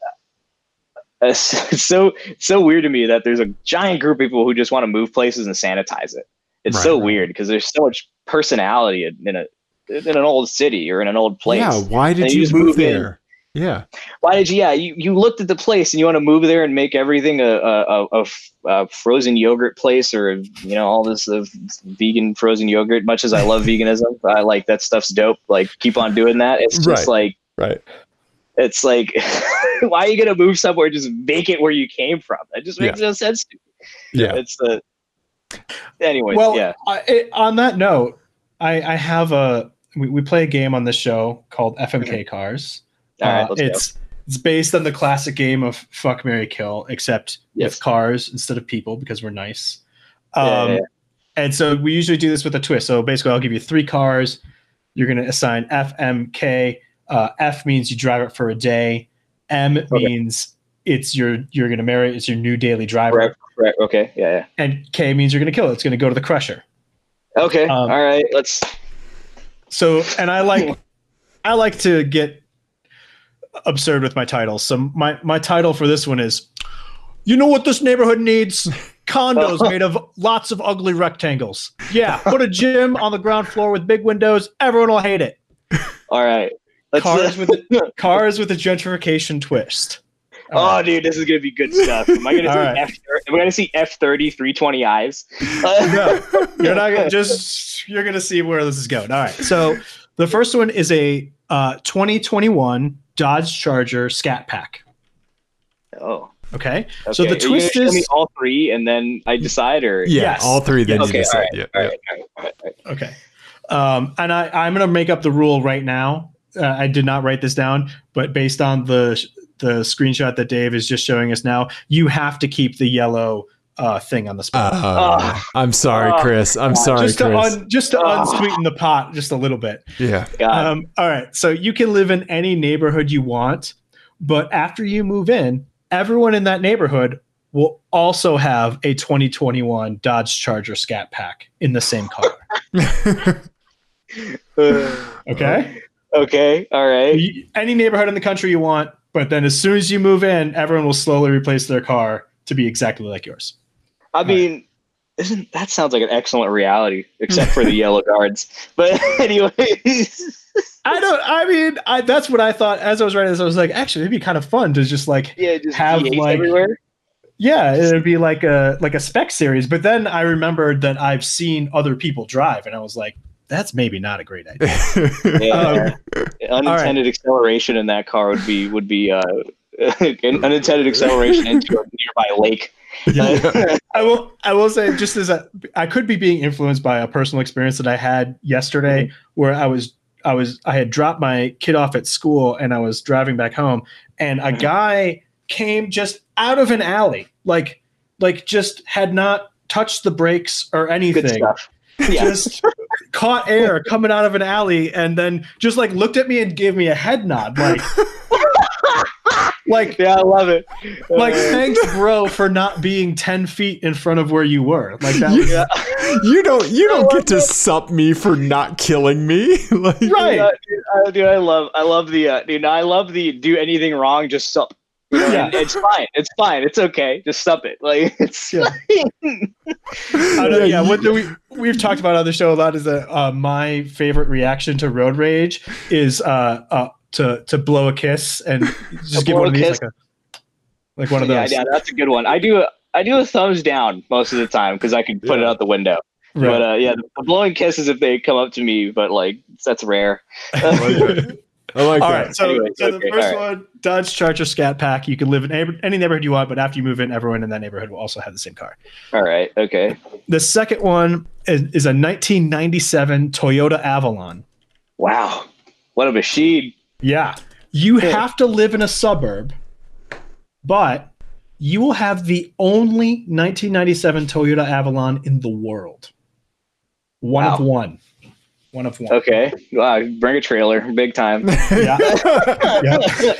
it's, it's so it's so weird to me that there's a giant group of people who just want to move places and sanitize it it's so Right. weird because there's so much personality in, in a in an old city or in an old place Yeah. Why did you, you move move there? Yeah. why did you yeah you, you looked at the place and you want to move there and make everything a, a, a, a f- a frozen yogurt place or you know all this uh, vegan frozen yogurt much as i love veganism i like that stuff's dope like keep on doing that it's just Right. like Right. it's like why are you gonna move somewhere just make it where you came from that just makes no sense to me Yeah. it's the Anyway. well, yeah I, it, on that note, I, I have a we, we play a game on this show called FMK Cars. All right Uh, it's it's based on the classic game of Fuck Mary Kill, except Yes. with cars instead of people because we're nice. Um, yeah, yeah. And so we usually do this with a twist. So basically, I'll give you three cars. You're going to assign F, M, K. Uh, F means you drive it for a day. M means it's your you're going to marry. it, It's your new daily driver. Right, right, okay yeah, yeah And K means you're going to kill it. It's going to go to the crusher. okay Um, all right let's So, and I like, I like to get absurd with my titles. So my my title for this one is, you know what this neighborhood needs? Condos made of lots of ugly rectangles. Yeah, put a gym on the ground floor with big windows. Everyone will hate it. all right let's Cars with a, cars with a gentrification twist. Oh, dude, this is gonna be good stuff. Am I gonna see right. F? Am I gonna see F 30 320 eyes? no, you're not gonna just you're gonna see where this is going. All right. So the first one is a uh, 2021 Dodge Charger Scat Pack. Oh, Okay. okay. So the Are you gonna twist show me is all three, and then I decide, or Yeah. Yes. All three. Then okay, you all decide. right, Yeah. all yeah. right, all right, all right, all right. okay. Um, and I I'm gonna make up the rule right now. Uh, I did not write this down, but based on the the screenshot that Dave is just showing us now, you have to keep the yellow uh, thing on the spot. Uh, I'm sorry, Oh, Chris. I'm sorry, just to Chris. un, just to unsweeten the pot just a little bit. yeah. Um, all right. So you can live in any neighborhood you want, but after you move in, everyone in that neighborhood will also have a 2021 Dodge Charger Scat Pack in the same color. Okay. okay, all right. Any neighborhood in the country you want, but then as soon as you move in, everyone will slowly replace their car to be exactly like yours. I mean, isn't that sounds like an excellent reality, except for the yellow guards. But anyways, I don't. I mean, I, that's what I thought as I was writing this. I was like, actually, it'd be kind of fun to just like yeah, just Have, like- everywhere. Yeah, it'd be like a like a spec series. But then I remembered that I've seen other people drive, and I was like, that's maybe not a great idea. Yeah, unintended acceleration in that car would be would be uh, an unintended acceleration into a nearby lake. I will I will say just as a I could be being influenced by a personal experience that I had yesterday where I was I was I had dropped my kid off at school and I was driving back home and a Mhm. guy came just out of an alley like like just had not touched the brakes or anything. Yeah. just caught air coming out of an alley and then just like looked at me and gave me a head nod like like yeah, I love it. like Uh, thanks bro for not being 10 feet in front of where you were like that was, yeah. you don't. You don't get to sup me for not killing me. like, right Yeah, dude, I, dude, I love, I love the, uh, dude, I love the do anything wrong, just sup. You know, Yeah. it's fine. It's fine. It's okay. Just stop it. Like it's Yeah. fine. I know, Yeah, yeah, you- what we we've talked about on the show a lot is that uh, my favorite reaction to road rage is uh, uh, to to blow a kiss and just give one of these kiss? like a like one of yeah, those. yeah, that's a good one. I do. A, I do a thumbs down most of the time because I can put it out the window. Right. But uh, yeah, the, the blowing kisses if they come up to me, but like that's rare. I like All that. right, so, Anyways, so the first all one, Dodge Charger Scat Pack. You can live in any neighborhood you want, but after you move in, everyone in that neighborhood will also have the same car. All right. Okay. The second one is, is a 1997 Toyota Avalon. Wow. What a machine. Yeah. You Yeah. have to live in a suburb, but you will have the only 1997 Toyota Avalon in the world. One of one. One of one. Okay. Wow. Bring a trailer. Big time. Yeah. yeah.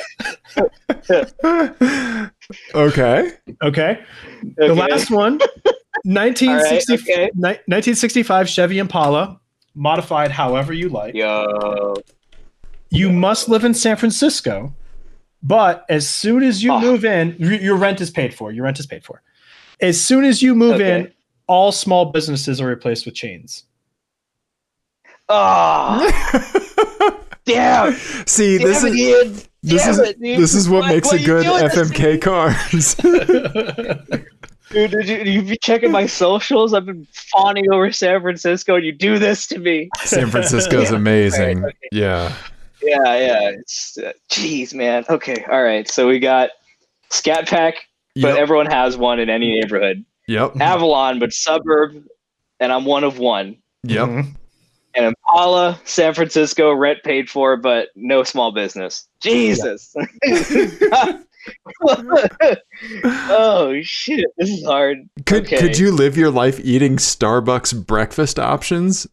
okay. Okay. The Okay. last one 1960, All right, okay. ni- 1965 Chevy Impala, modified however you like. Yo. You must live in San Francisco, but as soon as you Oh. move in, y- your rent is paid for. Your rent is paid for. As soon as you move in, all small businesses are replaced with chains. Oh, damn. See, this damn is it, Ian. this is it, this is what Why- makes why a good doing this to FMK cars. Dude, did you, you be checking my socials? I've been fawning over San Francisco, and you do this to me. San Francisco's Yeah. amazing. Right, okay. Yeah. Yeah, yeah. It's, uh, jeez, man. Okay, all right. So we got Scat Pack, but Yep. everyone has one in any neighborhood. Yep. Avalon, but suburb, and I'm one of one. Yep. Mhm. And Impala, San Francisco, rent paid for, but no small business. Jesus. oh shit, this is hard. Could Okay. could you live your life eating Starbucks breakfast options?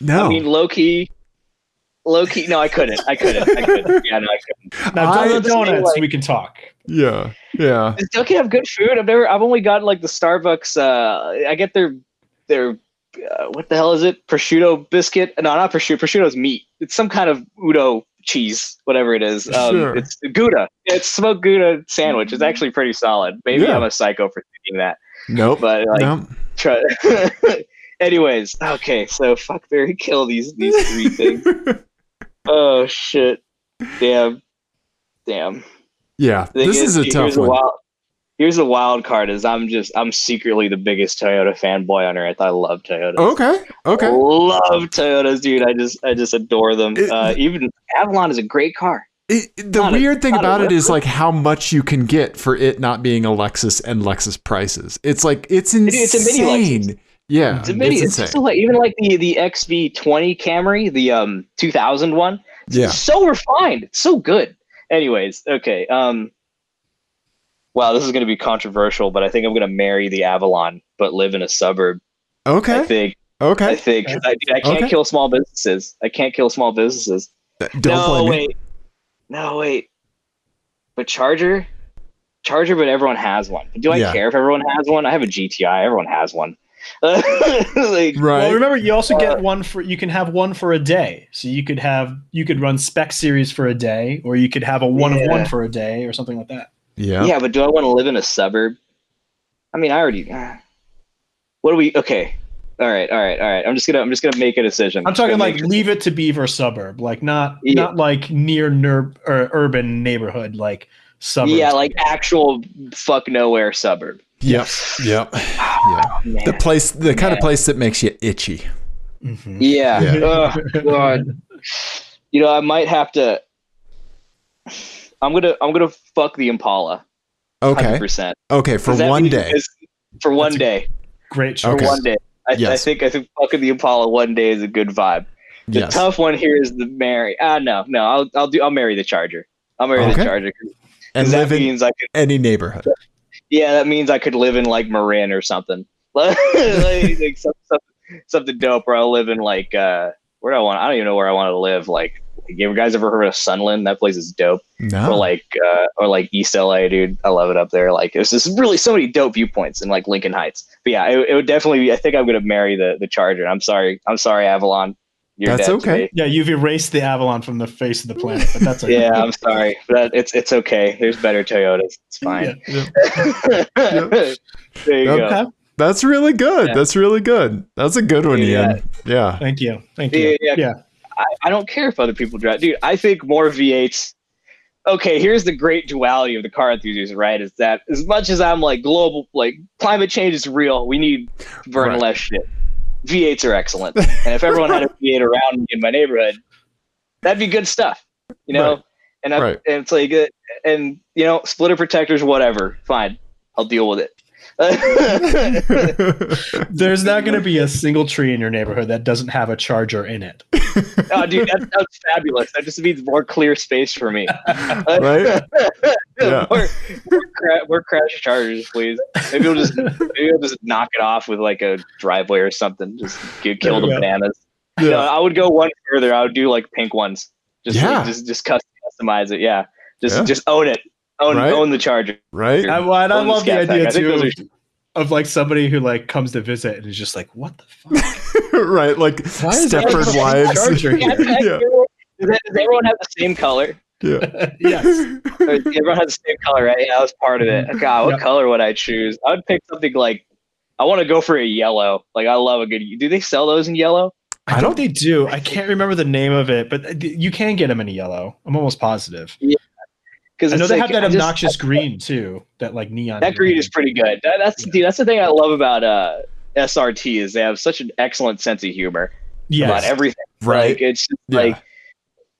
No. I mean, low key, low key. No, I couldn't. I couldn't. I couldn't. Yeah, no, I couldn't. Now, I- Dunkin' Donuts, like- we can talk. yeah. Yeah. Does Dunkin' have good food? I've never. I've only got like the Starbucks. Uh, I get their their. Uh, what the hell is it? Prosciutto biscuit? No, not prosciutto. Prosciutto's meat. It's some kind of udo cheese, whatever it is. Um, Sure. It's Gouda. It's smoked Gouda sandwich. It's actually pretty solid. Maybe Yeah. I'm a psycho for thinking that, Nope. but like, no. try. Anyways, okay. So fuck, Barry, kill these these three things. Oh shit! Damn, damn. Yeah. This is a tough one. wild, here's a wild card: is I'm just I'm secretly the biggest Toyota fanboy on earth. I love Toyotas. Okay. Okay. Love Toyotas, dude. I just I just adore them. It- uh, even Avalon is a great car. It, the Not a- weird thing about it is like how much you can get for it not being a Lexus and Lexus prices. It's like it's insane. it's a. Yeah, It's a mini. It's, insane. just like even like the the XV20 Camry, the um 2000 one. It's Yeah. so refined. It's so good. Anyways, okay. Um. Wow, this is going to be controversial, but I think I'm going to marry the Avalon, but live in a suburb. Okay. I okay. think. I Okay. I, dude, I can't Okay. kill small businesses. I can't kill small businesses. Don't no, blame me. wait. No, wait. But Charger, Charger, but everyone has one. Do I Yeah. care if everyone has one? I have a GTI. Everyone has one. like, Right. Well, remember, you also Uh, get one for you can have one for a day. So you could have you could run spec series for a day, or you could have a one of one for a day, or something like that. Yeah. yeah, but do I want to live in a suburb? I mean, I already. uh, what do we? Okay. All right. All right. All right. I'm just gonna. I'm just gonna make a decision. I'm talking like leave it to Beaver suburb, like not Yeah. not like near ner- or urban neighborhood, like suburb. Yeah, like actual fuck nowhere suburb. Yep. Yep. Yeah. Man. The place, the kind of place that makes you itchy. Mhm. Yeah. Yeah. Ugh, God. You know, I might have to. I'm gonna. I'm gonna fuck the Impala. Okay. Percent. Okay. For one day. For one That's day. Great For choice. Okay. one day. I, I think. I think fucking the Impala one day is a good vibe. The Yes. tough one here is the marry. Ah, no, no. I'll. I'll do. I'll marry the Charger. I'll marry Okay. the Charger. And that live in means I could. any neighborhood. Yeah, that means I could live in like Marin or something. like, like some, some- something dope. Where I'll live in like. uh Where do I want? I don't even know where I want to live. Like, you guys ever heard of Sunland? That place is dope. No. or like uh, or like East LA, dude. I love it up there. Like it's just really so many dope viewpoints in like Lincoln Heights. But yeah, it, it would definitely. Be, I think I'm gonna marry the the Charger. I'm sorry. I'm sorry, Avalon. You're That's okay. me. Yeah, you've erased the Avalon from the face of the planet, but that's okay. Yeah, I'm sorry. But it's it's okay. There's better Toyotas. It's fine. Yeah. there you Yep. go. That's really good. Yeah. That's really good. That's a good one, Yeah. Ian. Yeah. Thank you. Thank Yeah, you. yeah. Yeah. I, I don't care if other people drive. Dude, I think more V8s. Okay, here's the great duality of the car enthusiast, right? Is that as much as I'm like global, like climate change is real, we need to burn Right. less shit. V8s are excellent. and if everyone had a V8 around me in my neighborhood, that'd be good stuff, you know? Right. And, I, Right. and it's like, uh, and, you know, splitter protectors, whatever. Fine. I'll deal with it. There's not going to be a single tree in your neighborhood that doesn't have a charger in it. Oh, dude, that, sounds fabulous. That just means more clear space for me. Right? Yeah. more, more, cra- more crash chargers, please. Maybe we'll just maybe we'll just knock it off with like a driveway or something. Just get, kill the There you go. bananas. No, yeah. I would go one further. I would do like pink ones. Just Yeah. just just customize it. Yeah. Just Yeah. just own it. Own Right. own the charger. Right? I, well, I Own the love the scat pack. idea too those of, of like somebody who like comes to visit and is just like, "What the fuck?" right. Like Why Stepford a Wives. yeah. Does, everyone have the same color? Yeah. yes. Everyone has the same color, right? Yeah, that was part of it. God, what Yep. color would I choose? I would pick something like I want to go for a yellow. Like I love a good. Do they sell those in yellow? I don't they do. I can't remember the name of it, but you can get them in a yellow. I'm almost positive. Because I know they like, have that I just- obnoxious green too. That like neon. that green is pretty good. That, that's Yeah. dude, that's the thing I love about uh SRT is they have such an excellent sense of humor about Yes. everything. Right. Like it's Yeah. like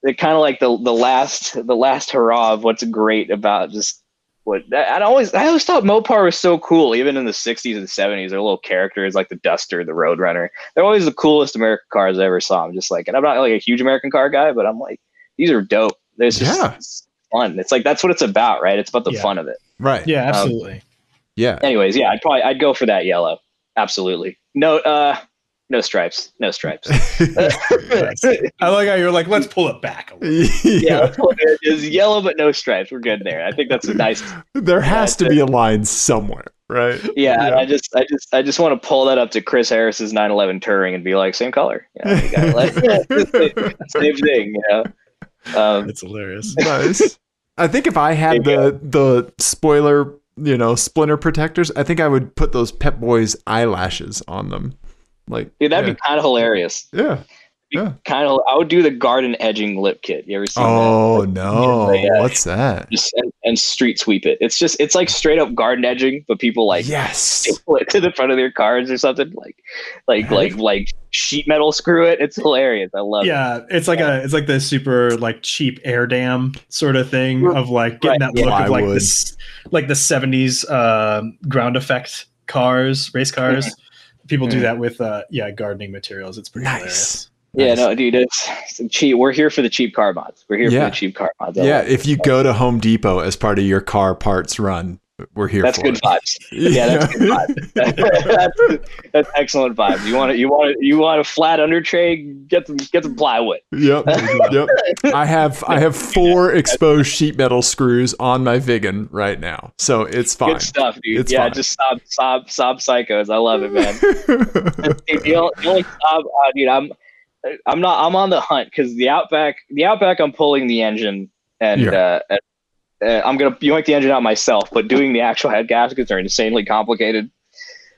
they're kind of like the the last the last hurrah of what's great about just what I, I always I always thought Mopar was so cool even in the 60s and 70s their little characters like the Duster the Roadrunner they're always the coolest American cars I ever saw I'm just like and I'm not like a huge American car guy but I'm like these are dope there's just Yeah. it's fun it's like that's what it's about right it's about the Yeah. fun of it Right. Yeah, um, absolutely. Yeah. anyways yeah I'd probably I'd go for that yellow absolutely no uh no stripes no stripes I like how you're like, let's pull it back a little. yeah, it's yellow but no stripes. We're good there. I think that's a nice. There has Yeah, to be a line somewhere, right? Yeah, Yeah. I just, I just, I just want to pull that up to Chris Harris's 911 Touring and be like, same color. Yeah, you got it. Like, same thing. You know. Um, It's hilarious. nice. I think if I had There you the the spoiler, you know, splinter protectors, I think I would put those Pep Boys eyelashes on them. Like, dude, that'd yeah, be kind of hilarious. yeah. Yeah. Kind of, I would do the garden edging lip kit. You ever seen that? Oh Like, no, yeah. what's that? Just and, and street sweep it. It's just, it's like straight up garden edging, but people like yes. staple it to the front of their cars or something. Like, like, like, like sheet metal screw it. It's hilarious. I love it. Yeah, it's like a it's like the super like cheap air dam sort of thing of like getting Right, that look yeah. of like this like the seventies um, ground effect cars, race cars. People do Mhm. that with uh yeah gardening materials. It's pretty hilarious. Yeah, Nice. no, dude, it's, it's cheap. We're here for the cheap car mods. We're here Yeah. for the cheap car mods. I Yeah, if you go to Home Depot as part of your car parts run, we're here that's good it. vibes. Yeah, that's good vibes. that's, that's excellent vibes. You want to, you want to, you want a flat under tray? Get some, get some plywood. Yep. yep. I have I have four exposed sheet metal screws on my Viggen right now. So it's fine. Good stuff, dude. It's yeah, fine. just Saab, Saab, Saab psychos. I love it, man. The, only, the only Saab, uh, dude, I'm, I'm not, I'm on the hunt because the Outback, the Outback, I'm pulling the engine and. Yeah. Uh, uh, I'm gonna yoink the engine out myself, but doing the actual head gaskets are insanely complicated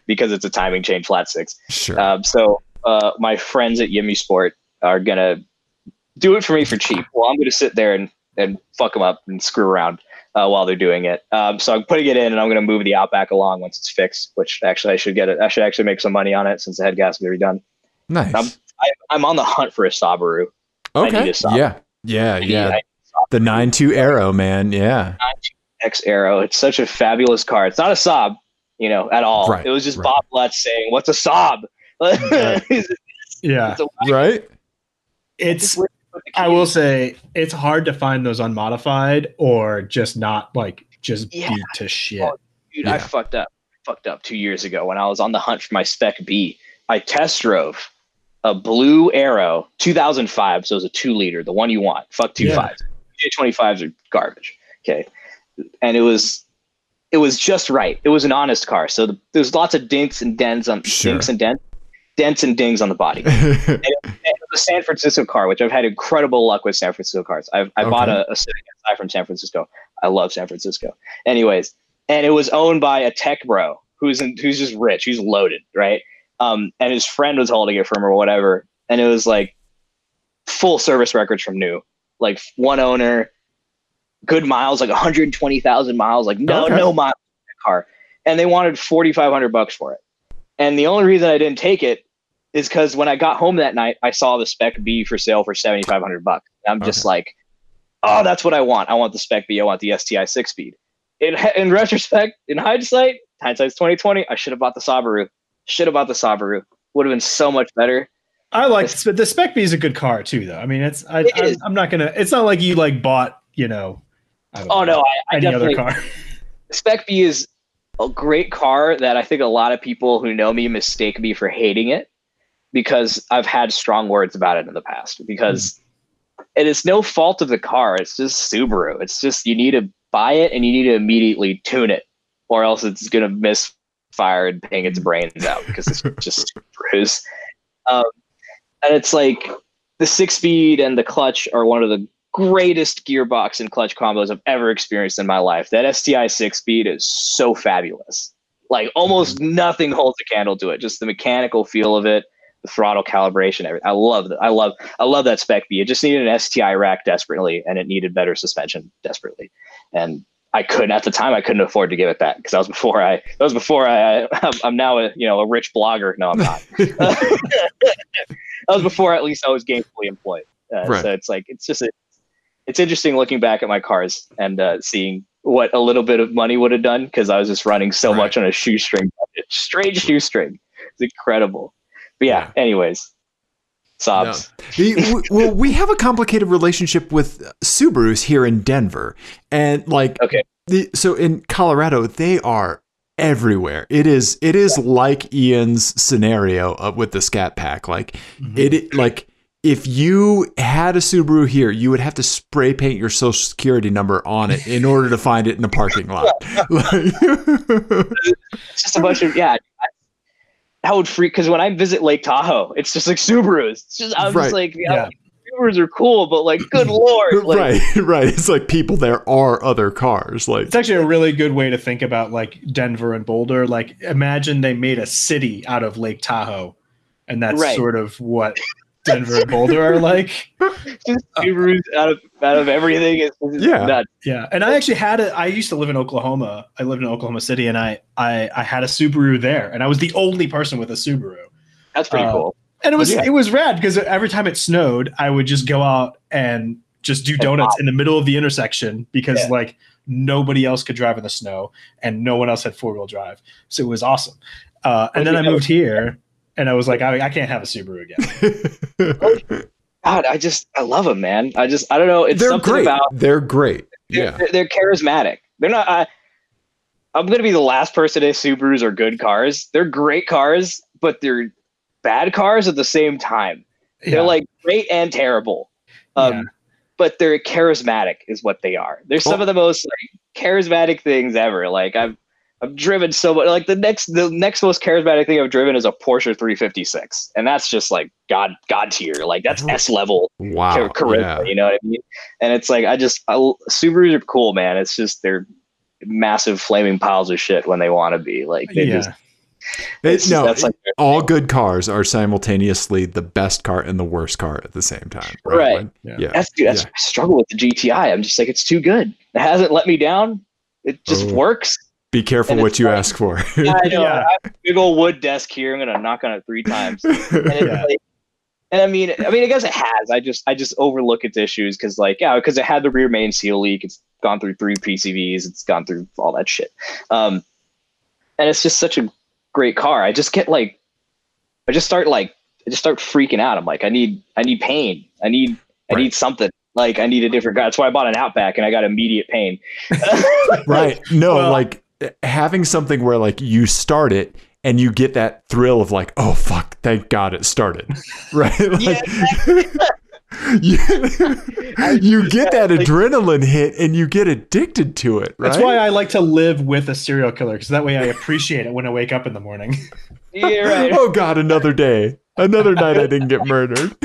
because it's a timing chain flat six. sure. Um, so uh, my friends at Yimmy Sport are gonna do it for me for cheap. Well, I'm gonna sit there and and fuck them up and screw around uh, while they're doing it. Um, so I'm putting it in, and I'm gonna move the Outback along once it's fixed. Which actually I should get it. I should actually make some money on it since the head gaskets are redone. nice. I'm, I, I'm on the hunt for a Subaru. I need okay. a stop. Yeah. Yeah. I Yeah. I- The nine two Aero, man. Yeah. X Aero. It's such a fabulous car. It's not a Saab, you know, at all. Right, It was just right. Bob Lutz saying, "What's a Saab?" Right. It's Yeah, a- Right. it's I will say it's hard to find those unmodified or just not like just Yeah. beat to shit. Oh, Dude, I fucked up. Fucked up two years ago when I was on the hunt for my Spec B. I test drove a blue Aero 2005, so it was a two liter, the one you want. Fuck two Yeah. fives. J25s are garbage. Okay, and it was it was just right. It was an honest car, so the, there's lots of dinks and dents on Sure. dinks and dents, dents and dings on the body. And the a San Francisco car, which I've had incredible luck with San Francisco cars. I've, I bought a, a Civic SI from San Francisco. I love San Francisco. Anyways, and it was owned by a tech bro who's in, who's just rich, who's loaded, right? Um, and his friend was holding it from or whatever, and it was like full service records from new, like one owner, good miles, like 120,000 miles, like no Okay. no miles in the car, and they wanted 4,500 bucks for it. And the only reason I didn't take it is because when I got home that night, I saw the Spec B for sale for 7,500 bucks. I'm just like, oh, that's what I want. I want the Spec B. I want the STI six speed. In in retrospect, in hindsight, hindsight's 2020. I should have bought the Subaru. Have bought the Subaru. Would have been so much better. I like but the Spec B is a good car too, though. I mean, it's I, It I'm, is. I'm not gonna. It's not like you like bought you know. I Oh no, I, I any other definitely car. Spec B is a great car that I think a lot of people who know me mistake me for hating it because I've had strong words about it in the past. Because hmm. and it's no fault of the car. It's just Subaru. It's just you need to buy it and you need to immediately tune it, or else it's gonna misfire and ping its brains out because it's just Subarus. Um, and it's like the six speed and the clutch are one of the greatest gearbox and clutch combos I've ever experienced in my life. That STI six speed is so fabulous. Like almost nothing holds a candle to it. Just the mechanical feel of it, the throttle calibration, everything. I love that. I love I love that spec B. It just needed an STI rack desperately, and it needed better suspension desperately. And I couldn't at the time. I couldn't afford to give it that because that was before I. That was before I. I'm now a you know a rich blogger. No, I'm not. that was before at least I was gainfully employed. Uh, Right. So it's like it's just a, it's interesting looking back at my cars and uh, seeing what a little bit of money would have done because I was just running so Right. much on a shoestring budget, straight shoestring. It's incredible. But yeah. Yeah. Anyways, sobs. The- w- well, we have a complicated relationship with Subarus here in Denver, and like, Okay. the, so in Colorado, they are everywhere. It is it is like Ian's scenario of, with the Scat Pack. Like it- it, like if you had a Subaru here, you would have to spray paint your social security number on it in order to find it in the parking lot. It's just a bunch of yeah. I, that would freak because when I visit Lake Tahoe, it's just like Subarus. It's just I'm Right. just like yeah, Yeah. Subarus are cool, but like good lord, like, right, right. It's like people there are other cars. Like It's actually a really good way to think about like Denver and Boulder. Like, imagine they made a city out of Lake Tahoe, and that's Right. sort of what Denver and Boulder are like. just Subarus out of out of everything. It's, it's Yeah. nuts. Yeah, and I actually had a. I used to live in Oklahoma. I lived in Oklahoma City, and I I I had a Subaru there, and I was the only person with a Subaru. That's pretty Uh, cool. And it was Yeah. it was rad because every time it snowed, I would just go out and just do donuts in the middle of the intersection because Yeah. like nobody else could drive in the snow and no one else had four wheel drive. So it was awesome. Uh, and then I moved here, and I was like, I, I can't have a Subaru again. God, I just I love them, man. I just I don't know. It's they're something great. about they're great. they're, Yeah. they're, they're charismatic. They're not. I, I'm gonna be the last person to say Subarus are good cars. They're great cars, but they're bad cars at the same time. They're like great and terrible. Um, Yeah. But they're charismatic, is what they are. They're some Oh. of the most like, charismatic things ever. Like I've I've driven so much. Like the next the next most charismatic thing I've driven is a Porsche 356, and that's just like god god tier. Like that's Oh. S level Wow. char- charisma. yeah. You know what I mean? And it's like I just I, Subarus are cool, man. It's just they're massive flaming piles of shit when they want to be. Like they yeah. just It- it's- no, that's like all good cars are simultaneously the best car and the worst car at the same time. Right. Like, Yeah. yeah. that's dude, that's Yeah. I struggle with the GTI. I'm just like it's too good. It hasn't let me down. It just Oh. works. Be careful And what you like- ask for. I know. Yeah. I have a big old wood desk here. I'm gonna knock on it three times. And it's Yeah. like, and I mean, I mean, I guess it has. I just, I just overlook its issues because, like, yeah, because it had the rear main seal leak. It's gone through three PCVs. It's gone through all that shit. Um, and it's just such a great car. I just get like, I just start like, I just start freaking out. I'm like, I need, I need pain. I need, I need something. Like, I need a different guy. That's why I bought an Outback, and I got immediate pain. right. No, Well- like having something where like you start it and you get that thrill of like, oh fuck, thank God it started. Right? Yeah, Like, you, you get that adrenaline hit and you get addicted to it. Right? That's why I like to live with a serial killer because that way I appreciate it when I wake up in the morning. yeah, right. Oh God, another day. Another night I didn't get murdered.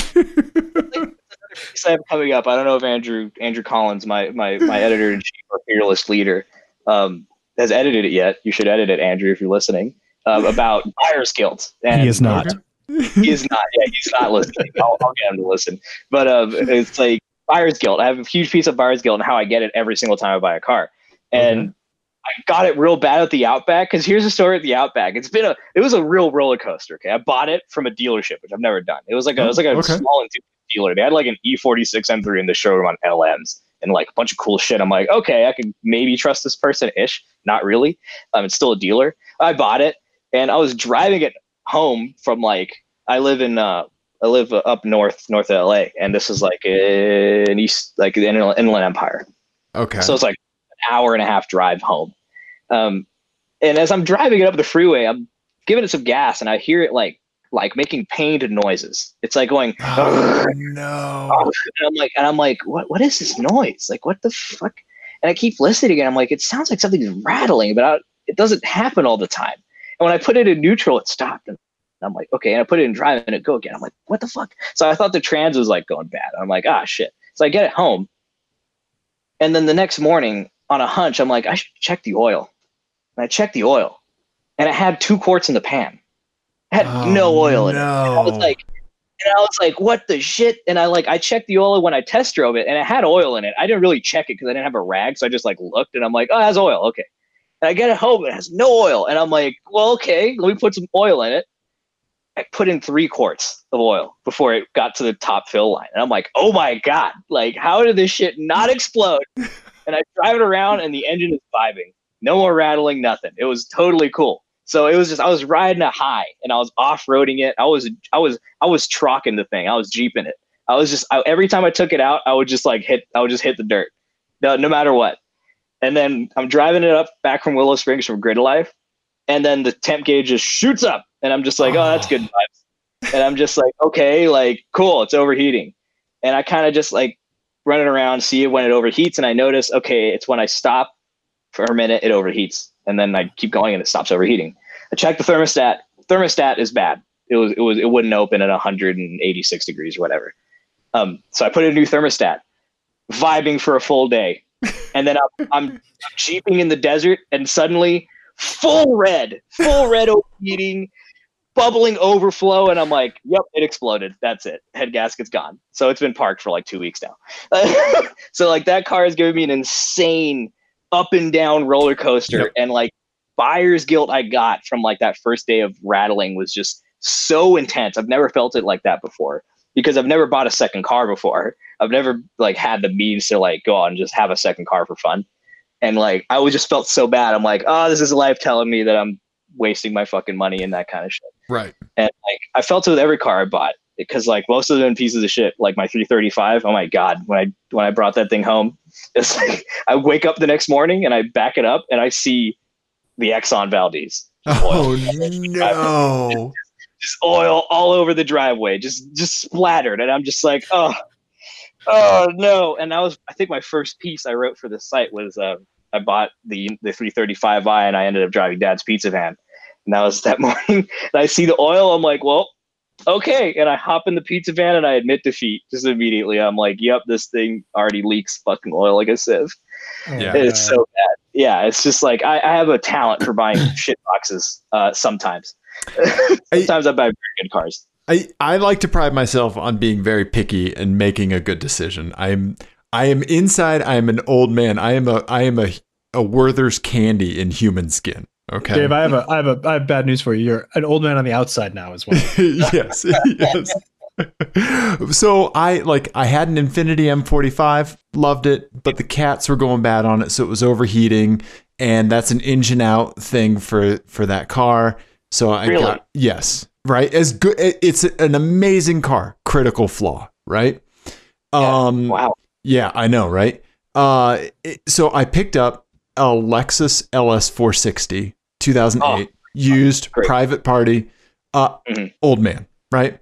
piece I have coming up. I don't know if Andrew Andrew Collins, my my my editor in chief or fearless leader, um, has edited it yet. You should edit it, Andrew, if you're listening. Um, about buyer's guilt. And he is not. he is not. Yeah, he's not listening. I'll, I'll get him to listen. But um, it's like buyer's guilt. I have a huge piece of buyer's guilt and how I get it every single time I buy a car. And okay. I got it real bad at the Outback because here's the story at the Outback. It's been a it was a real roller coaster. Okay, I bought it from a dealership, which I've never done. It was like a, it was like a okay. small dealer. They had like an E46 M3 in the showroom on LMs and like a bunch of cool shit. I'm like, okay, I can maybe trust this person ish. Not really. Um, it's still a dealer. I bought it and I was driving it home from like I live in uh I live up north north of LA, and this is like in east like the Inland Empire. Okay. So it's like an hour and a half drive home. Um, and as I'm driving it up the freeway, I'm giving it some gas, and I hear it like like making pained noises. It's like going, oh, no. And I'm like, and I'm like, what what is this noise? Like, what the fuck? And I keep listening, and I'm like, it sounds like something's rattling, but I, it doesn't happen all the time. And when I put it in neutral, it stopped. And I'm like, okay. And I put it in drive and it go again. I'm like, what the fuck? So I thought the trans was like going bad. I'm like, ah, shit. So I get it home. And then the next morning on a hunch, I'm like, I should check the oil. And I checked the oil and it had two quarts in the pan. Had oh, no oil in no. it. And I was like, and I was like, what the shit? And I like, I checked the oil when I test drove it and it had oil in it. I didn't really check it because I didn't have a rag. So I just like looked and I'm like, oh, it has oil. Okay. And I get it home, and it has no oil. And I'm like, well, okay, let me put some oil in it. I put in three quarts of oil before it got to the top fill line. And I'm like, oh my God, like, how did this shit not explode? and I drive it around and the engine is vibing. No more rattling, nothing. It was totally cool. So it was just I was riding a high and I was off-roading it. I was I was I was trucking the thing. I was jeeping it. I was just I, every time I took it out, I would just like hit I would just hit the dirt. No, no matter what. And then I'm driving it up back from Willow Springs from Grid Life, and then the temp gauge just shoots up, and I'm just like, oh, that's good vibes. And I'm just like, okay, like cool, it's overheating. And I kind of just like run it around, see it when it overheats, and I notice, okay, it's when I stop for a minute, it overheats, and then I keep going and it stops overheating. I check the thermostat. Thermostat is bad. It was it was it wouldn't open at 186 degrees or whatever. Um, so I put in a new thermostat, vibing for a full day and then I'm, I'm jeeping in the desert, and suddenly full red, full red overheating, bubbling overflow, and I'm like, "Yep, it exploded. That's it. Head gasket's gone." So it's been parked for like two weeks now. so like that car is giving me an insane up and down roller coaster, yep. and like buyer's guilt I got from like that first day of rattling was just so intense. I've never felt it like that before because I've never bought a second car before. I've never like had the means to like go out and just have a second car for fun. And like I always just felt so bad. I'm like, oh, this is life telling me that I'm wasting my fucking money and that kind of shit. Right. And like I felt it with every car I bought because like most of them pieces of shit. Like my 335. Oh my god, when I when I brought that thing home, it's like I wake up the next morning and I back it up and I see the Exxon Valdez. Oh no! just oil all over the driveway, just just splattered, and I'm just like, oh, oh no. And that was, I think, my first piece I wrote for the site was uh, I bought the the 335i, and I ended up driving Dad's pizza van, and that was that morning. and I see the oil, I'm like, well, okay, and I hop in the pizza van and I admit defeat just immediately. I'm like, yep, this thing already leaks fucking oil like a sieve. Yeah. It's so bad. Yeah, it's just like I, I have a talent for buying shit boxes uh, sometimes. Sometimes I, I buy very good cars. I, I like to pride myself on being very picky and making a good decision. I'm I am inside. I am an old man. I am a I am a a Werther's candy in human skin. Okay, Dave. I have a I have a I have bad news for you. You're an old man on the outside now as well. yes, yes. So I like I had an Infiniti M45, loved it, but the cats were going bad on it, so it was overheating, and that's an engine out thing for for that car. So I really? got yes, right. As good, it's an amazing car. Critical flaw, right? Yeah. Um, wow. Yeah, I know, right? Uh, it, so I picked up a Lexus LS 460, 2008, oh, used great. private party. Uh, mm-hmm. old man, right?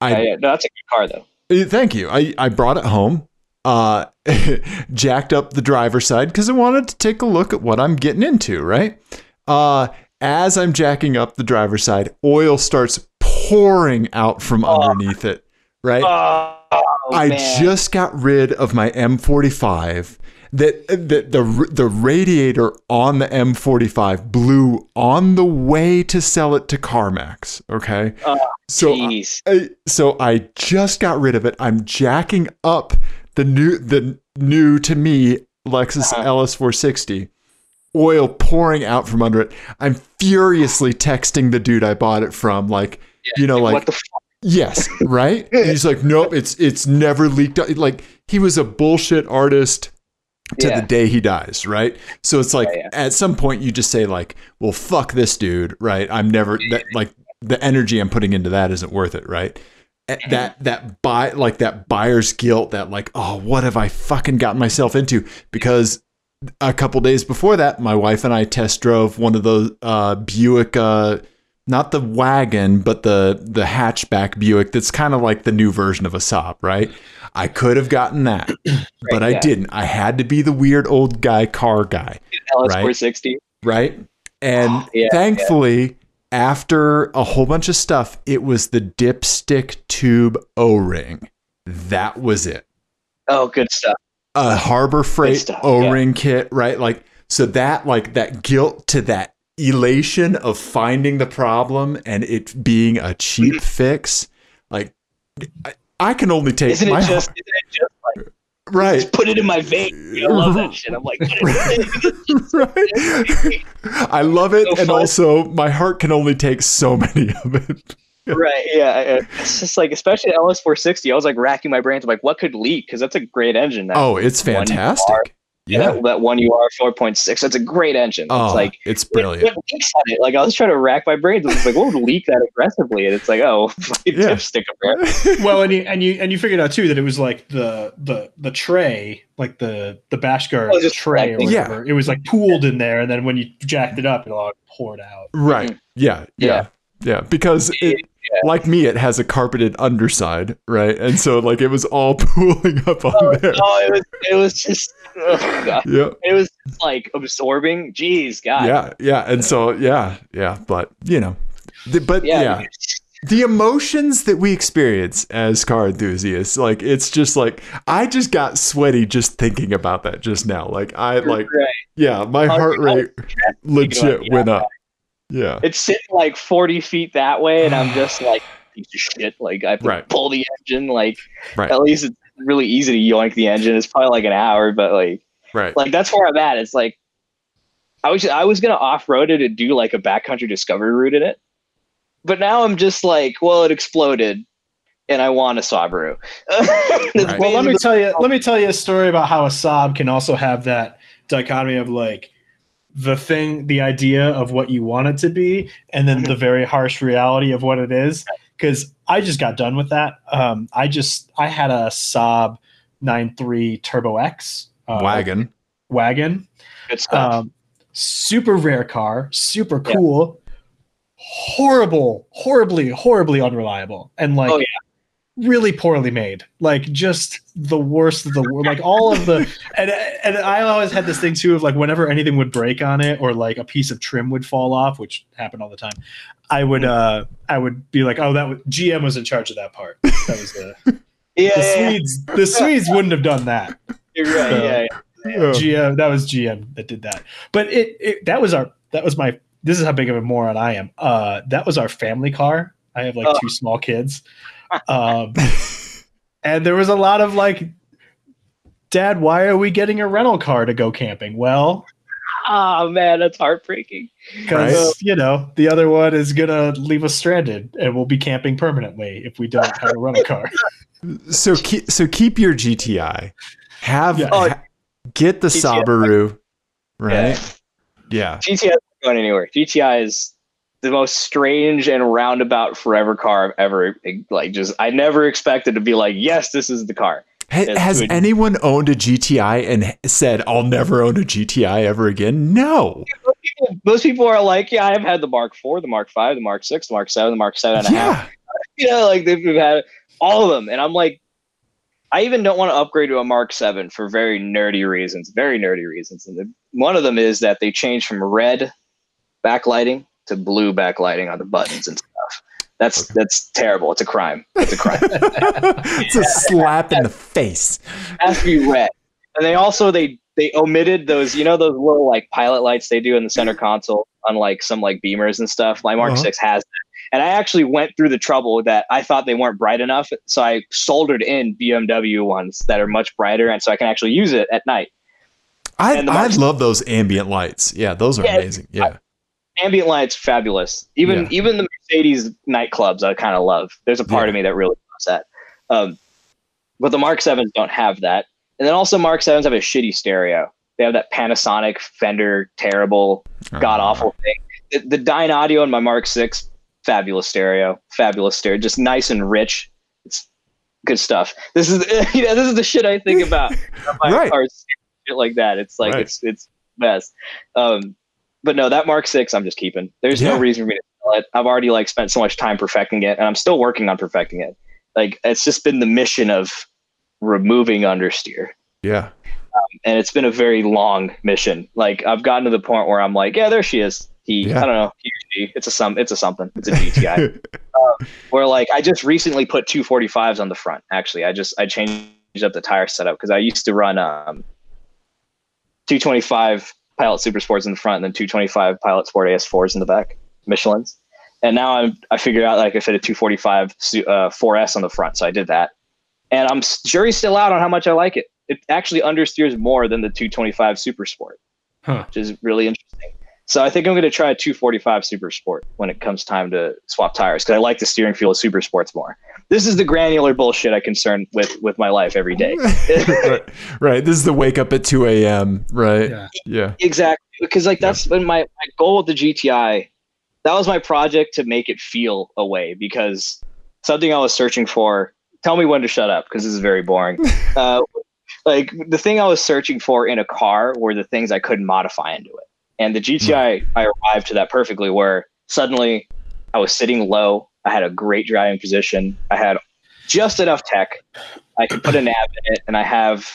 I, yeah, yeah. No, that's a good car though. Uh, thank you. I, I brought it home, uh, jacked up the driver's side because I wanted to take a look at what I'm getting into, right? Uh, as I'm jacking up the driver's side, oil starts pouring out from oh. underneath it, right? Oh, I man. just got rid of my M45. That that the the radiator on the M45 blew on the way to sell it to CarMax. Okay, Oh, so Jeez. I, so I just got rid of it. I'm jacking up the new the new to me Lexus Uh-huh. LS460. Oil pouring out from under it. I'm furiously texting the dude I bought it from, like, you know, like what the fuck? Yes, right? And he's like, nope, it's it's never leaked. out." Like he was a bullshit artist to Yeah. the day he dies, right? So it's like Yeah, at some point you just say like, well, fuck this dude, right? I'm never that like the energy I'm putting into that isn't worth it, right? Mm-hmm. That that buy like that buyer's guilt, that like, oh, what have I fucking gotten myself into? Because a couple days before that, my wife and I test drove one of those uh, Buick, uh, not the wagon, but the the hatchback Buick. That's kind of like the new version of a Saab, right? I could have gotten that, but I yeah. didn't. I had to be the weird old guy car guy, LS460. right? And Yeah, thankfully, after a whole bunch of stuff, it was the dipstick tube O ring. That was it Oh, good stuff. a Harbor Freight stuff, O-ring kit, right? Like so that like that guilt to that elation of finding the problem and it being a cheap fix, like I, can only take Isn't my it just, isn't it just like, right. just put it in my vein? I love that shit. I'm like, it in my vein. right. I love it, So and fun. also my heart can only take so many of it. right. Yeah. yeah. It's just like, especially LS460, I was like racking my brains. I'm like, what could leak? Because that's a great engine. That, Oh, it's fantastic. Yeah. That, that one UR 4.6. That's a great engine. Oh, it's like, it's what, brilliant. what leaks on it? Like, I was trying to rack my brains. I was like, what would leak that aggressively? And it's like, oh, fucking Yeah. dipstick up there. well, and you and you and you figured out too that it was like the the the tray, like the the bash guard Oh, tray or collecting. Yeah. It was like pooled in there, and then when you jacked it up, it all poured out. Right. Mm. Yeah. Yeah. Yeah. Yeah, because it, like me, it has a carpeted underside, right? And so like it was all pooling up on oh, there. Oh, it was, it was just, oh, God. Yeah. It was just, like absorbing. Jeez, God. Yeah. Yeah. And so yeah. Yeah. But you know, the, but Yeah. yeah. the emotions that we experience as car enthusiasts, like it's just like I just got sweaty just thinking about that just now. Like I like Right. yeah, my Oh, heart rate legit went up. Yeah. It's sitting like 40 feet that way, and I'm just like, piece of shit. Like, I have to Right. pull the engine. Like, Right. at least it's really easy to yoink the engine. It's probably like an hour, but like, Right. like that's where I'm at. It's like, I was I was gonna off road it and do like a backcountry discovery route in it, but now I'm just like, well, it exploded, and I want a Subaru. That's Right. Well, let me tell you. Let me tell you a story about how a Saab can also have that dichotomy of like the thing, the idea of what you want it to be, and then the very harsh reality of what it is. Because I just got done with that. Um, I just I had a Saab 9.3 Turbo X uh, Wagon. wagon. good stuff. Um, super rare car, super cool. Horrible, horribly, horribly unreliable, and like Oh, yeah. Really poorly made. Like just the worst of the worst. Like all of the and and I always had this thing too of like whenever anything would break on it or like a piece of trim would fall off, which happened all the time. I would uh I would be like, oh, that was GM was in charge of that part. That was the yeah, the yeah, yeah. Swedes. The Swedes wouldn't have done that. You're right. So- yeah, yeah. GM that was GM that did that. But it, it that was our that was my this is how big of a moron I am. Uh that was our family car. I have like Oh. two small kids. Um and there was a lot of like Dad, why are we getting a rental car to go camping? Well, Oh man, that's heartbreaking. because Right. you know the other one is gonna leave us stranded, and we'll be camping permanently if we don't have a rental car. So keep so keep your GTI. Have Yeah. Oh, ha- get the GTI. Subaru, right? Yeah. GTI is not going anywhere. GTI is the most strange and roundabout forever car I've ever like. Just I never expected to be like, yes, this is the car. Has good. anyone owned a GTI and said, "I'll never own a GTI ever again"? No. Most people are like, yeah, I've had the Mark Four, the Mark Five, the Mark Six, the Mark Seven, the Mark Seven and a half. Yeah. You know, like they've had all of them, and I'm like, I even don't want to upgrade to a Mark Seven for very nerdy reasons. Very nerdy reasons, and the, one of them is that they changed from red backlighting to blue backlighting on the buttons and stuff. That's that's terrible. It's a crime. It's a crime. it's a slap in the face. It has to be red. And they also they they omitted those, you know, those little like pilot lights they do in the center console, unlike some like beamers and stuff. My Mark Uh-huh. Six has that. And I actually went through the trouble that I thought they weren't bright enough, so I soldered in BMW ones that are much brighter, and so I can actually use it at night. I I love those ambient lights. Yeah, those are Yeah, amazing. Yeah. Ambient lights fabulous. Even Yeah. even the mercedes nightclubs i kind of love. There's a part Yeah. of me that really loves that. Um, but the mark 7s don't have that. And then also mark 7s have a shitty stereo. They have that panasonic fender terrible god awful thing. The, the Dynaudio in my mark 6 fabulous stereo fabulous stereo just nice and rich. It's good stuff. This is you know this is the shit i think about. My Right. cars shit like that. It's like Right. it's it's best. Um but no, that Mark Six I'm just keeping. There's Yeah. no reason for me to sell it. I've already like spent so much time perfecting it, and I'm still working on perfecting it. Like it's just been the mission of removing understeer, Yeah. and it's been a very long mission. Like I've gotten to the point where I'm like, yeah, there she is. He, Yeah. I don't know, he, it's a some, it's a something, it's a GTI. where like I just recently put 245s on the front. Actually, I just I changed up the tire setup because I used to run um 225 Pilot Super Sports in the front and then 225 Pilot Sport AS4s in the back, Michelin's. And now I'm I figured out that I could fit a 245 uh, 4S on the front, so I did that. And I'm jury's still out on how much I like it. It actually understeers more than the 225 Super Sport, Huh. which is really interesting. So I think I'm going to try a 245 Super Sport when it comes time to swap tires because I like the steering feel of Super Sports more. This is the granular bullshit I concern with with my life every day. right, right. This is the wake up at 2 a.m. Right. Yeah. Yeah. exactly because like that's been my, my goal with the GTI. That was my project to make it feel a way because something I was searching for. Tell me when to shut up because this is very boring. uh, like the thing I was searching for in a car were the things I couldn't modify into it, and the GTI I arrived to that perfectly. Where suddenly I was sitting low, I had a great driving position, I had just enough tech, I could put a nav in it, and I have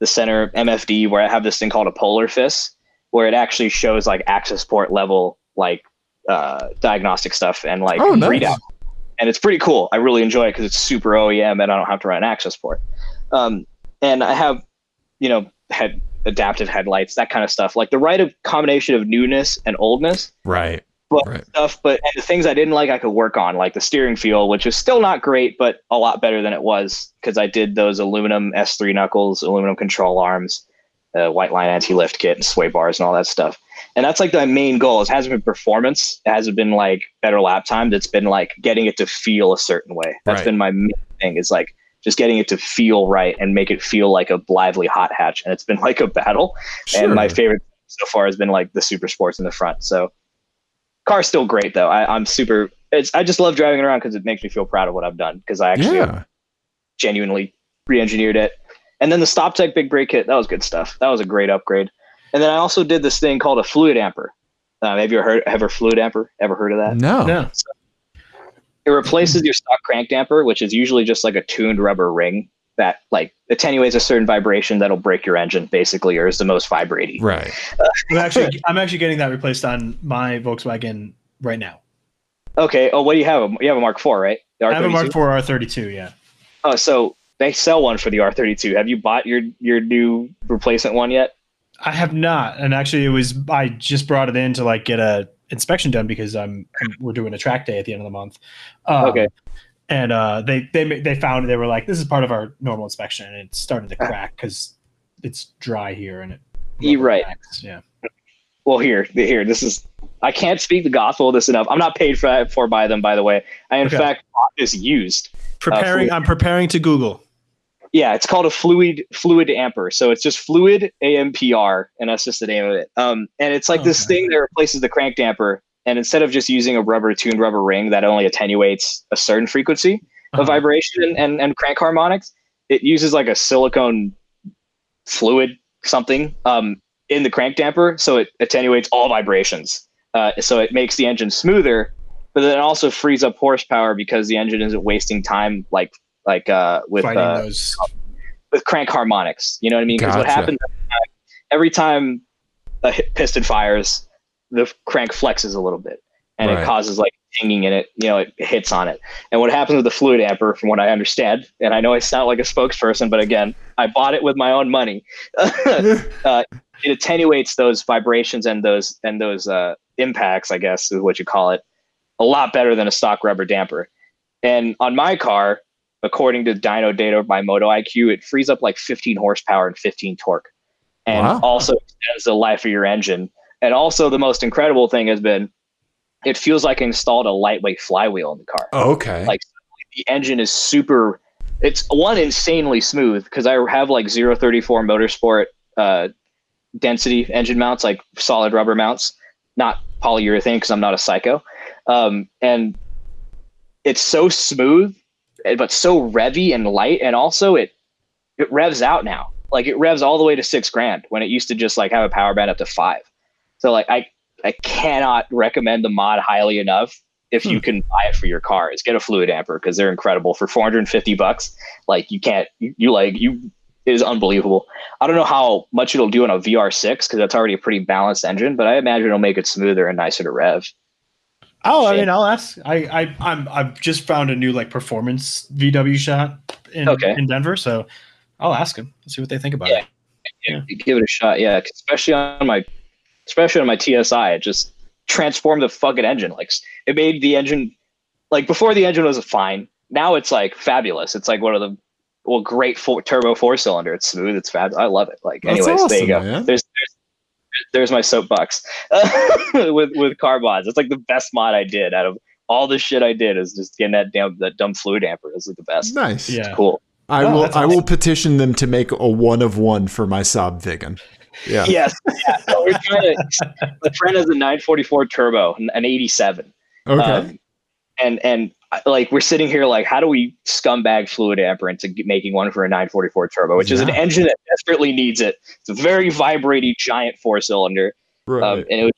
the center MFD where I have this thing called a Polar FIS, where it actually shows like access port level like uh, diagnostic stuff and like Oh, nice. readout. And it's pretty cool. I really enjoy it because it's super OEM and I don't have to run an access port. Um, and I have, you know, head adaptive headlights, that kind of stuff. Like the right of combination of newness and oldness Right. but Right. stuff. But and the things I didn't like, I could work on, like the steering feel, which is still not great, but a lot better than it was because I did those aluminum S3 knuckles, aluminum control arms, uh, Whiteline anti lift kit, and sway bars, and all that stuff. And that's like my main goal. It hasn't been performance. It hasn't been like better lap times. It's been like getting it to feel a certain way. That's Right. been my main thing. Is like just getting it to feel right and make it feel like a lively hot hatch. And it's been like a battle. And my favorite so far has been like the super sports in the front. So car's still great though. I, I'm super. It's I just love driving it around because it makes me feel proud of what I've done because I actually Yeah. genuinely re-engineered it. And then the StopTech Big Brake Kit that was good stuff. That was a great upgrade. And then I also did this thing called a Fluidampr. Uh, have you heard ever Fluidampr? Ever heard of that? No. No. It replaces your stock crank damper, which is usually just like a tuned rubber ring that like attenuates a certain vibration that'll break your engine, basically, or is the most vibrating. Right. I'm actually I'm actually getting that replaced on my Volkswagen right now. Okay. Oh, what do you have? You have a Mark IV, right? The I have a R32? Mark IV R32. Yeah. Oh, so they sell one for the R32. Have you bought your your new replacement one yet? I have not, and actually, it was I just brought it in to like get a inspection done because I'm, I'm- we're doing a track day at the end of the month. Um, Okay. And uh, they they they found they were like this is part of our normal inspection, and it's starting to crack because it's dry here and it. You're right. cracks, Yeah. Well, here, here. This is. I can't speak the gospel of this enough. I'm not paid for for by them, by the way. I in Okay. fact bought this used. Preparing. fluid. I'm preparing to Google. Yeah, it's called a fluid Fluidampr. So it's just fluid AMPR, and that's just the name of it. Um, and it's like this Okay. thing that replaces the crank damper. And instead of just using a rubber tuned rubber ring that only attenuates a certain frequency Uh-huh. of vibration and, and, and crank harmonics, it uses like a silicone fluid something um, in the crank damper, so it attenuates all vibrations. Uh, so it makes the engine smoother, but then it also frees up horsepower because the engine isn't wasting time like like uh, with uh, those. with crank harmonics. You know what I mean? Because what happens every time a piston fires, the crank flexes a little bit. and Right. it causes like tinging in it. You know, it hits on it. And what happens with the fluid damper, from what I understand, and I know I sound like a spokesperson, but again, I bought it with my own money. uh, it attenuates those vibrations and those and those uh, impacts, I guess is what you call it, a lot better than a stock rubber damper. And on my car, according to dyno data by Moto IQ, it frees up like 15 horsepower and 15 torque, and Wow. also extends the life of your engine. And also, the most incredible thing has been, it feels like I installed a lightweight flywheel in the car okay. Like- the engine is super it's one insanely smooth because i have like 034 motorsport uh, density engine mounts like solid rubber mounts not polyurethane because i'm not a psycho um, and it's so smooth but so revy and light and also it it revs out now. Like it revs all the way to six grand when it used to just like have a power band up to five. So like i i cannot recommend the mod highly enough if you hmm. can buy it for your car is get a fluid damper because they're incredible for 450 bucks. Like you can't you, you like you it is unbelievable. I don't know how much it'll do on a vr6 because that's already a pretty balanced engine but i imagine it'll make it smoother and nicer to rev Oh, I mean, I'll ask. I, I, I'm, I've just found a new like performance VW shot in Okay. in Denver, so I'll ask them. See what they think about Yeah. it. Yeah. give it a shot yeah especially on my especially on my tsi it just transformed the fucking engine like it made the engine like before the engine was fine now it's like fabulous it's like one of the well great four, turbo four cylinder it's smooth it's fab i love it like That's anyways there you go man. there's there's there's my soapbox with with car mods it's like the best mod i did out of all the shit i did is just getting that damn that dumb fluid damper is like the best nice. Yeah. cool I Oh, will. that's I will petition them to make a one of one for my Saab Viggen. Yeah. Yes. Yeah. So we're trying to. My friend has a 944 turbo, an an 87. Okay. Um, and and like we're sitting here like, how do we scumbag fluid damper into making one for a 944 turbo, which is an engine that desperately needs it. It's a very vibrating giant four cylinder, right. um, and it was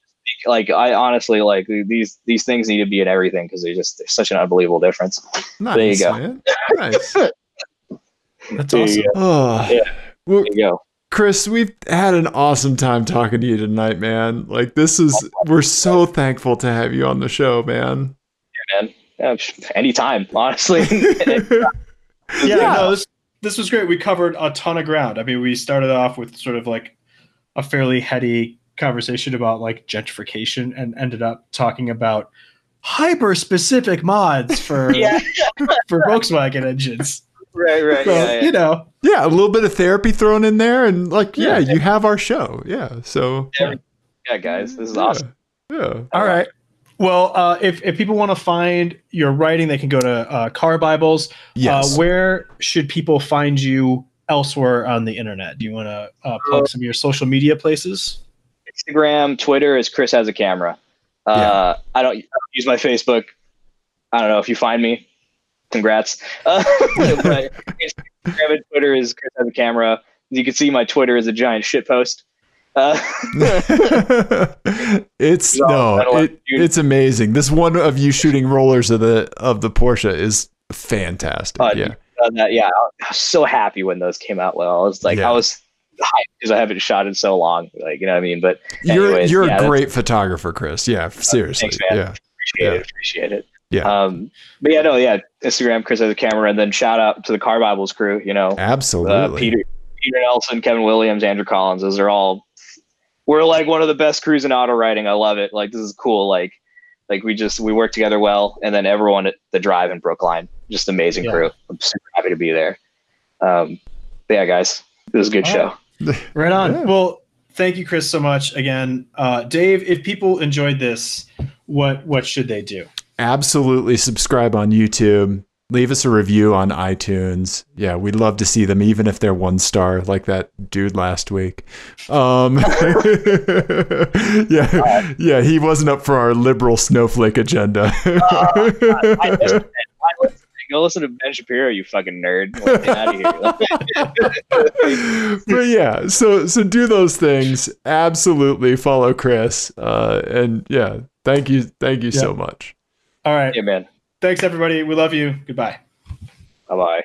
like I honestly like these these things need to be in everything because they're just there's such an unbelievable difference. nice, there you go. Nice. That's There awesome. oh. Yeah. Well, There you go. Chris, we've had an awesome time talking to you tonight, man. Like this is we're so thankful to have you on the show, man. Man. Yeah, anytime, honestly. Yeah, Yeah. no, this this was great. We covered a ton of ground. I mean, we started off with sort of like a fairly heady conversation about like gentrification and ended up talking about hyper specific mods for yeah. for Volkswagen engines. Right. Right. So, yeah, yeah. you know, Yeah, a little bit of therapy thrown in there, and like, yeah, Yeah. you have our show. Yeah, so yeah, guys, this is yeah, awesome. Yeah, All right. Well, uh, if, if people want to find your writing, they can go to uh, Car Bibles. yes. Uh, where should people find you elsewhere on the internet? Do you want to uh, plug some of your social media places? Instagram, Twitter is Chris has a camera. Uh, I, don't, I don't use my Facebook. I don't know if you find me. Congrats. Uh, but Instagram and Twitter is Chris has a camera. You can see my Twitter is a giant shit post. Uh, it's No, no, I don't like it, it's amazing. This one of you shooting rollers of the of the Porsche is fantastic. Uh, yeah, that. Yeah, I was so happy when those came out. Well, I was like, Yeah. I was hyped because I haven't shot in so long. Like, you know what I mean? But you're you're yeah, a great photographer, Chris. Yeah, seriously. thanks, man. yeah, appreciate Yeah. it. Appreciate it. Yeah. Um, but yeah, no, yeah. Instagram, Chris has a camera, and then shout out to the Car Bibles crew. You know, absolutely. uh, Peter, Peter Nelson, Kevin Williams, Andrew Collins. Those are all. We're like one of the best crews in auto writing. I love it. Like this is cool. Like, like we just we work together well, and then everyone at the drive in Brookline, just amazing Yeah. crew. I'm super happy to be there. Um, but yeah, guys, it was a good All show. Right on. Yeah. Well, thank you, Chris, so much again, uh, Dave. If people enjoyed this, what what should they do? absolutely subscribe on YouTube. Leave us a review on iTunes. Yeah, we'd love to see them, even if they're one star, like that dude last week. Um, yeah, yeah, he wasn't up for our liberal snowflake agenda. I listen, I listen, go listen to Ben Shapiro, you fucking nerd. Out of here. but yeah, so so do those things. Absolutely follow Chris. Uh, and yeah, thank you, thank you so much. All right. yeah, man. Thanks, everybody. We love you. Goodbye. Bye bye.